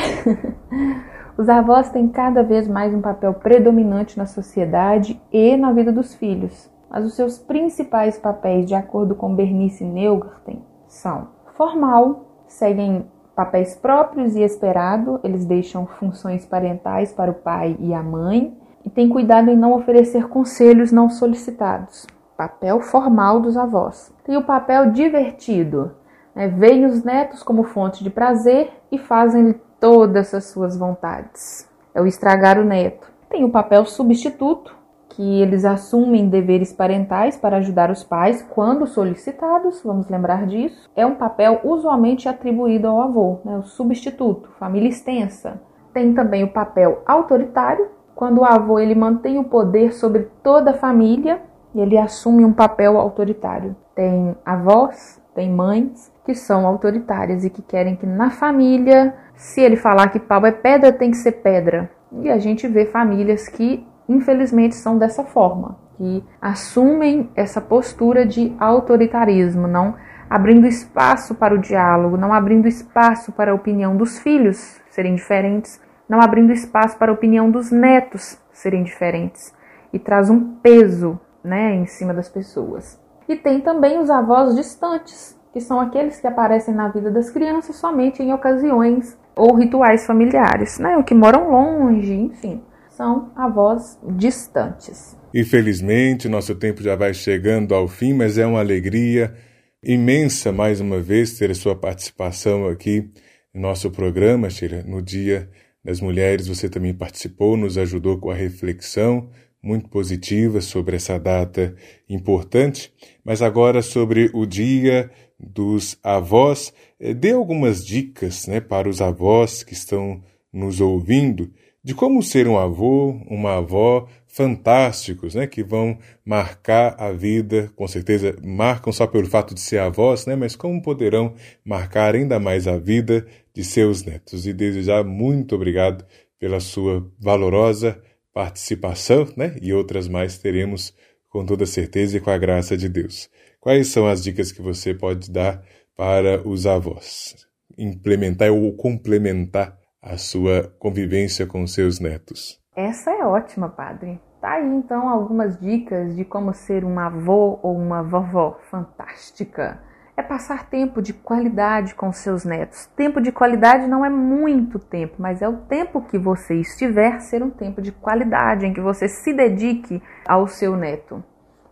[laughs] Os avós têm cada vez mais um papel predominante na sociedade e na vida dos filhos. Mas os seus principais papéis, de acordo com Bernice Neugarten, são formal, seguem papéis próprios e esperado, eles deixam funções parentais para o pai e a mãe e têm cuidado em não oferecer conselhos não solicitados. Papel formal dos avós. Tem o papel divertido, né? veem os netos como fonte de prazer e fazem todas as suas vontades. É o estragar o neto. Tem o papel substituto, que eles assumem deveres parentais para ajudar os pais quando solicitados, vamos lembrar disso. É um papel usualmente atribuído ao avô, né, o substituto, família extensa. Tem também o papel autoritário, quando o avô ele mantém o poder sobre toda a família, ele assume um papel autoritário. Tem avós, tem mães que são autoritárias e que querem que na família, se ele falar que pau é pedra, tem que ser pedra. E a gente vê famílias que infelizmente são dessa forma, que assumem essa postura de autoritarismo, não abrindo espaço para o diálogo, não abrindo espaço para a opinião dos filhos serem diferentes, não abrindo espaço para a opinião dos netos serem diferentes e traz um peso, né, em cima das pessoas. E tem também os avós distantes, que são aqueles que aparecem na vida das crianças somente em ocasiões ou rituais familiares, né, ou que moram longe, enfim são avós distantes. Infelizmente, nosso tempo já vai chegando ao fim, mas é uma alegria imensa mais uma vez ter a sua participação aqui no nosso programa, Sheila. No Dia das Mulheres, você também participou, nos ajudou com a reflexão muito positiva sobre essa data importante. Mas agora sobre o Dia dos Avós, eh, dê algumas dicas né, para os avós que estão nos ouvindo de como ser um avô, uma avó fantásticos, né, que vão marcar a vida, com certeza marcam só pelo fato de ser avós, né, mas como poderão marcar ainda mais a vida de seus netos. E desde já muito obrigado pela sua valorosa participação, né, e outras mais teremos com toda certeza e com a graça de Deus. Quais são as dicas que você pode dar para os avós? Implementar ou complementar a sua convivência com seus netos? Essa é ótima, padre. Tá aí então algumas dicas de como ser um avô ou uma vovó fantástica. É passar tempo de qualidade com seus netos. Tempo de qualidade não é muito tempo, mas é o tempo que você estiver ser um tempo de qualidade, em que você se dedique ao seu neto.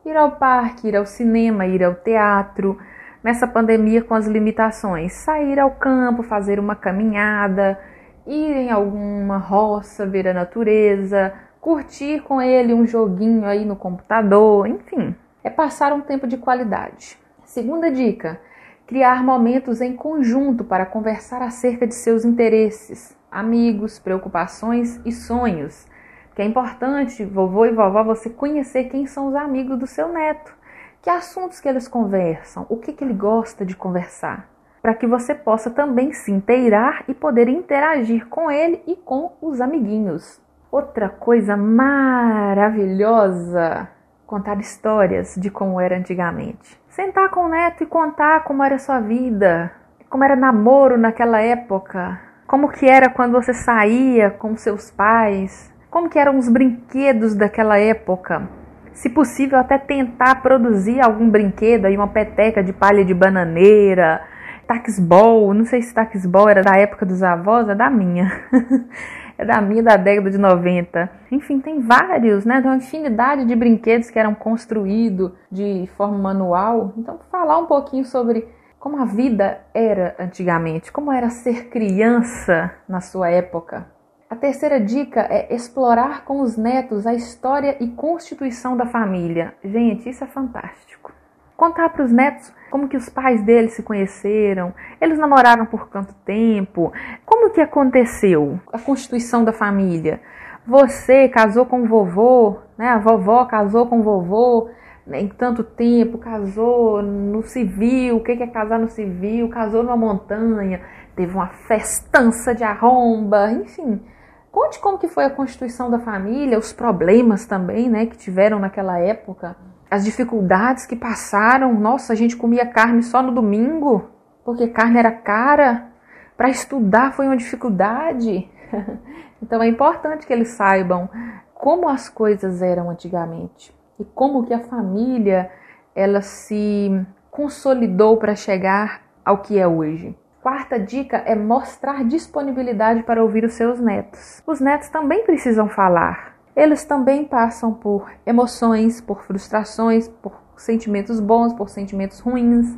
Ir ao parque, ir ao cinema, ir ao teatro. Nessa pandemia com as limitações, sair ao campo, fazer uma caminhada, ir em alguma roça, ver a natureza, curtir com ele um joguinho aí no computador, enfim, é passar um tempo de qualidade. Segunda dica: criar momentos em conjunto para conversar acerca de seus interesses, amigos, preocupações e sonhos. Que é importante, vovô e vovó, você conhecer quem são os amigos do seu neto, que assuntos que eles conversam, o que, que ele gosta de conversar, para que você possa também se inteirar e poder interagir com ele e com os amiguinhos. Outra coisa maravilhosa, contar histórias de como era antigamente. Sentar com o neto e contar como era sua vida, como era namoro naquela época, como que era quando você saía com seus pais, como que eram os brinquedos daquela época. Se possível, até tentar produzir algum brinquedo, aí uma peteca de palha de bananeira, taxball, não sei se taxball era da época dos avós, é da minha. [laughs] é da minha da década de 90. Enfim, tem vários, né? Tem uma infinidade de brinquedos que eram construídos de forma manual. Então, falar um pouquinho sobre como a vida era antigamente, como era ser criança na sua época. A terceira dica é explorar com os netos a história e constituição da família. Gente, isso é fantástico contar para os netos como que os pais deles se conheceram, eles namoraram por quanto tempo, como que aconteceu a constituição da família. Você casou com o vovô, né? A vovó casou com o vovô né, em tanto tempo, casou no civil, o que é casar no civil, casou numa montanha, teve uma festança de arromba, enfim. Conte como que foi a constituição da família, os problemas também, né, que tiveram naquela época as dificuldades que passaram. Nossa, a gente comia carne só no domingo, porque carne era cara. Para estudar foi uma dificuldade. [laughs] então é importante que eles saibam como as coisas eram antigamente e como que a família ela se consolidou para chegar ao que é hoje. Quarta dica é mostrar disponibilidade para ouvir os seus netos. Os netos também precisam falar eles também passam por emoções, por frustrações, por sentimentos bons, por sentimentos ruins.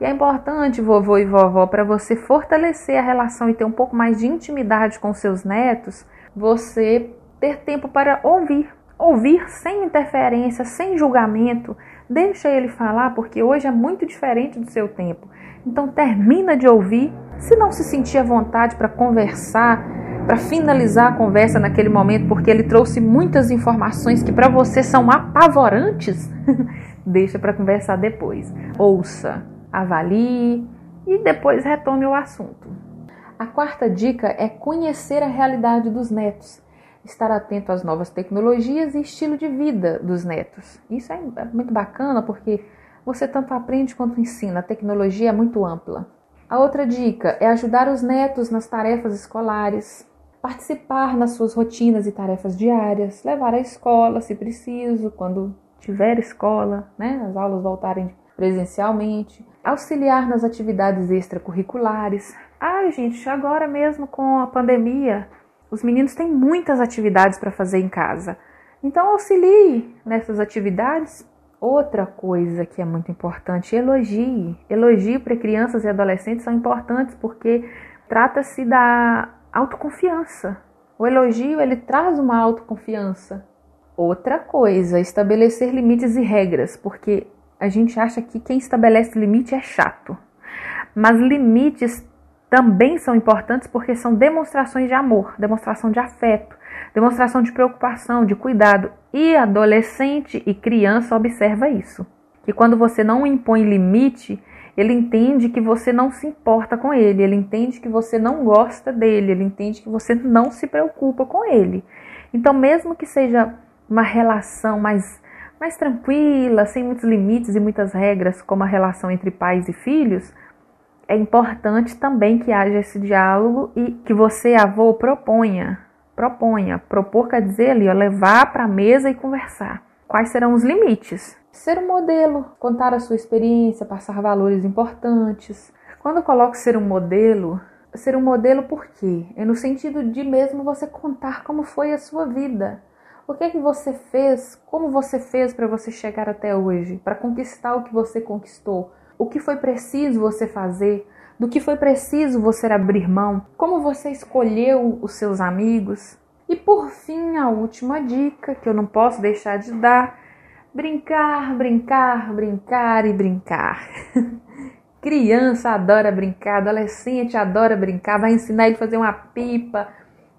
E é importante, vovô e vovó, para você fortalecer a relação e ter um pouco mais de intimidade com seus netos, você ter tempo para ouvir. Ouvir sem interferência, sem julgamento. Deixa ele falar, porque hoje é muito diferente do seu tempo. Então termina de ouvir. Se não se sentir à vontade para conversar, para finalizar a conversa naquele momento, porque ele trouxe muitas informações que para você são apavorantes, [laughs] deixa para conversar depois. Ouça, avalie e depois retome o assunto. A quarta dica é conhecer a realidade dos netos, estar atento às novas tecnologias e estilo de vida dos netos. Isso é muito bacana porque você tanto aprende quanto ensina, a tecnologia é muito ampla. A outra dica é ajudar os netos nas tarefas escolares, participar nas suas rotinas e tarefas diárias, levar à escola se preciso, quando tiver escola, né, as aulas voltarem presencialmente, auxiliar nas atividades extracurriculares. Ai, gente, agora mesmo com a pandemia, os meninos têm muitas atividades para fazer em casa. Então auxilie nessas atividades. Outra coisa que é muito importante, elogie. Elogio para crianças e adolescentes são importantes porque trata-se da autoconfiança. O elogio ele traz uma autoconfiança. Outra coisa, estabelecer limites e regras, porque a gente acha que quem estabelece limite é chato. Mas limites também são importantes porque são demonstrações de amor, demonstração de afeto, demonstração de preocupação, de cuidado. E adolescente e criança observa isso. Que quando você não impõe limite, ele entende que você não se importa com ele, ele entende que você não gosta dele, ele entende que você não se preocupa com ele. Então, mesmo que seja uma relação mais, mais tranquila, sem muitos limites e muitas regras, como a relação entre pais e filhos, é importante também que haja esse diálogo e que você, avô, proponha. Proponha. Propor quer dizer ali, ó, levar para a mesa e conversar. Quais serão os limites? Ser um modelo, contar a sua experiência, passar valores importantes. Quando eu coloco ser um modelo, ser um modelo por quê? É no sentido de mesmo você contar como foi a sua vida, O que é que você fez? Como você fez para você chegar até hoje? Para conquistar o que você conquistou? O que foi preciso você fazer? Do que foi preciso você abrir mão? Como você escolheu os seus amigos? E por fim, a última dica que eu não posso deixar de dar: brincar, brincar, brincar e brincar. [laughs] Criança adora brincar, adolescente adora brincar, vai ensinar ele a fazer uma pipa,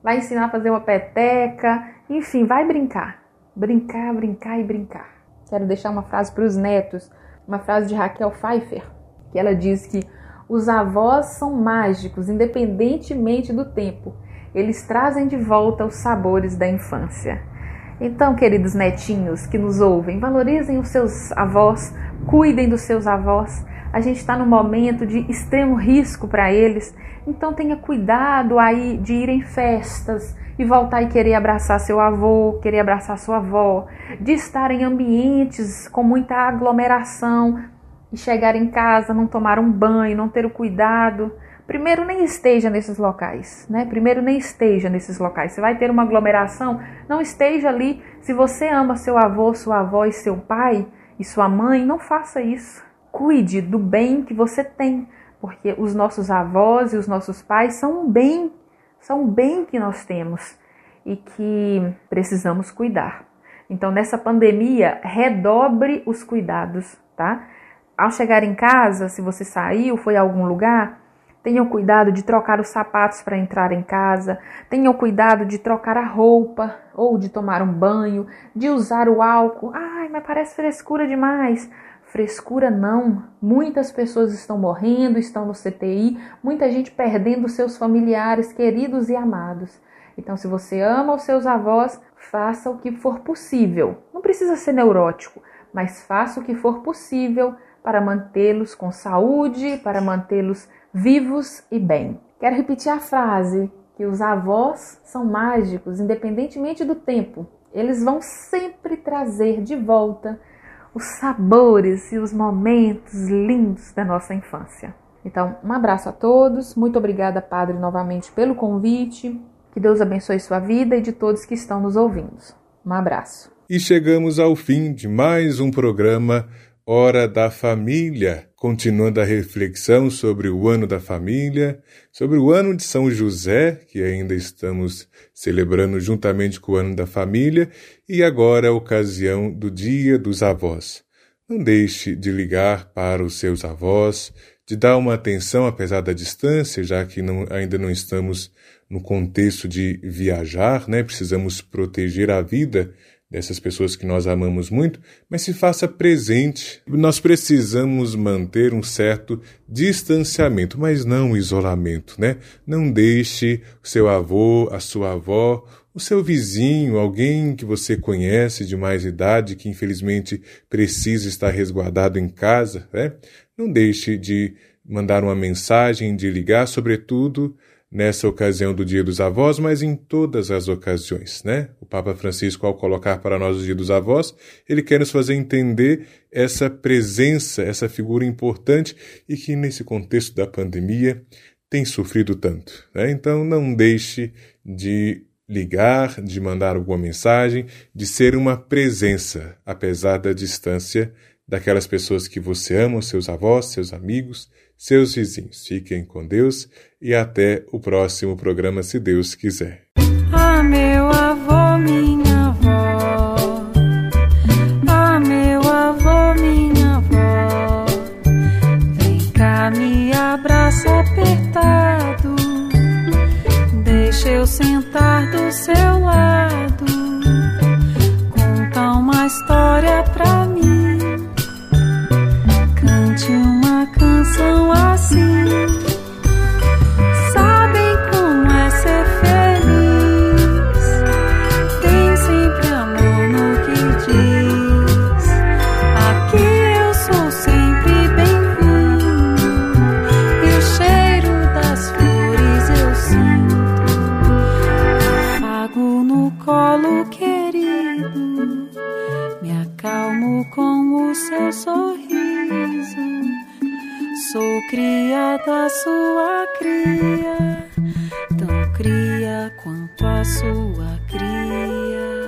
vai ensinar a fazer uma peteca, enfim, vai brincar. Brincar, brincar e brincar. Quero deixar uma frase para os netos, uma frase de Raquel Pfeiffer, que ela diz que os avós são mágicos, independentemente do tempo. Eles trazem de volta os sabores da infância. Então, queridos netinhos que nos ouvem, valorizem os seus avós, cuidem dos seus avós. A gente está num momento de extremo risco para eles, então tenha cuidado aí de ir em festas e voltar e querer abraçar seu avô, querer abraçar sua avó, de estar em ambientes com muita aglomeração e chegar em casa, não tomar um banho, não ter o cuidado. Primeiro, nem esteja nesses locais, né? Primeiro, nem esteja nesses locais. Você vai ter uma aglomeração, não esteja ali. Se você ama seu avô, sua avó e seu pai e sua mãe, não faça isso. Cuide do bem que você tem, porque os nossos avós e os nossos pais são um bem, são um bem que nós temos e que precisamos cuidar. Então, nessa pandemia, redobre os cuidados, tá? Ao chegar em casa, se você saiu, foi a algum lugar, Tenham cuidado de trocar os sapatos para entrar em casa. Tenham cuidado de trocar a roupa ou de tomar um banho, de usar o álcool. Ai, mas parece frescura demais. Frescura não. Muitas pessoas estão morrendo, estão no CTI, muita gente perdendo seus familiares queridos e amados. Então, se você ama os seus avós, faça o que for possível. Não precisa ser neurótico, mas faça o que for possível para mantê-los com saúde, para mantê-los vivos e bem. Quero repetir a frase que os avós são mágicos, independentemente do tempo. Eles vão sempre trazer de volta os sabores e os momentos lindos da nossa infância. Então, um abraço a todos. Muito obrigada, Padre, novamente pelo convite. Que Deus abençoe sua vida e de todos que estão nos ouvindo. Um abraço. E chegamos ao fim de mais um programa Hora da Família, continuando a reflexão sobre o ano da família, sobre o ano de São José, que ainda estamos celebrando juntamente com o ano da família, e agora a ocasião do Dia dos Avós. Não deixe de ligar para os seus avós, de dar uma atenção apesar da distância, já que não, ainda não estamos no contexto de viajar, né? Precisamos proteger a vida dessas pessoas que nós amamos muito, mas se faça presente. Nós precisamos manter um certo distanciamento, mas não isolamento, né? Não deixe o seu avô, a sua avó, o seu vizinho, alguém que você conhece de mais idade que infelizmente precisa estar resguardado em casa, né? Não deixe de mandar uma mensagem, de ligar, sobretudo nessa ocasião do Dia dos Avós, mas em todas as ocasiões, né? O Papa Francisco, ao colocar para nós o Dia dos Avós, ele quer nos fazer entender essa presença, essa figura importante e que nesse contexto da pandemia tem sofrido tanto. Né? Então não deixe de ligar, de mandar alguma mensagem, de ser uma presença, apesar da distância daquelas pessoas que você ama, seus avós, seus amigos, seus vizinhos. Fiquem com Deus e até o próximo programa, se Deus quiser. Ah, meu avô, minha avó. Ah, meu avô, minha avó. Vem cá, me abraça apertado. Deixa eu sentar do seu lado. Conta uma história pra mim. Cante uma canção assim. Sabem como é ser feliz. Tem sempre amor no que diz. Aqui eu sou sempre bem-vindo. E o cheiro das flores eu sinto. Afago no colo querido. Me acalmo com o seu sorriso. Sou cria da sua cria, tão cria quanto a sua cria.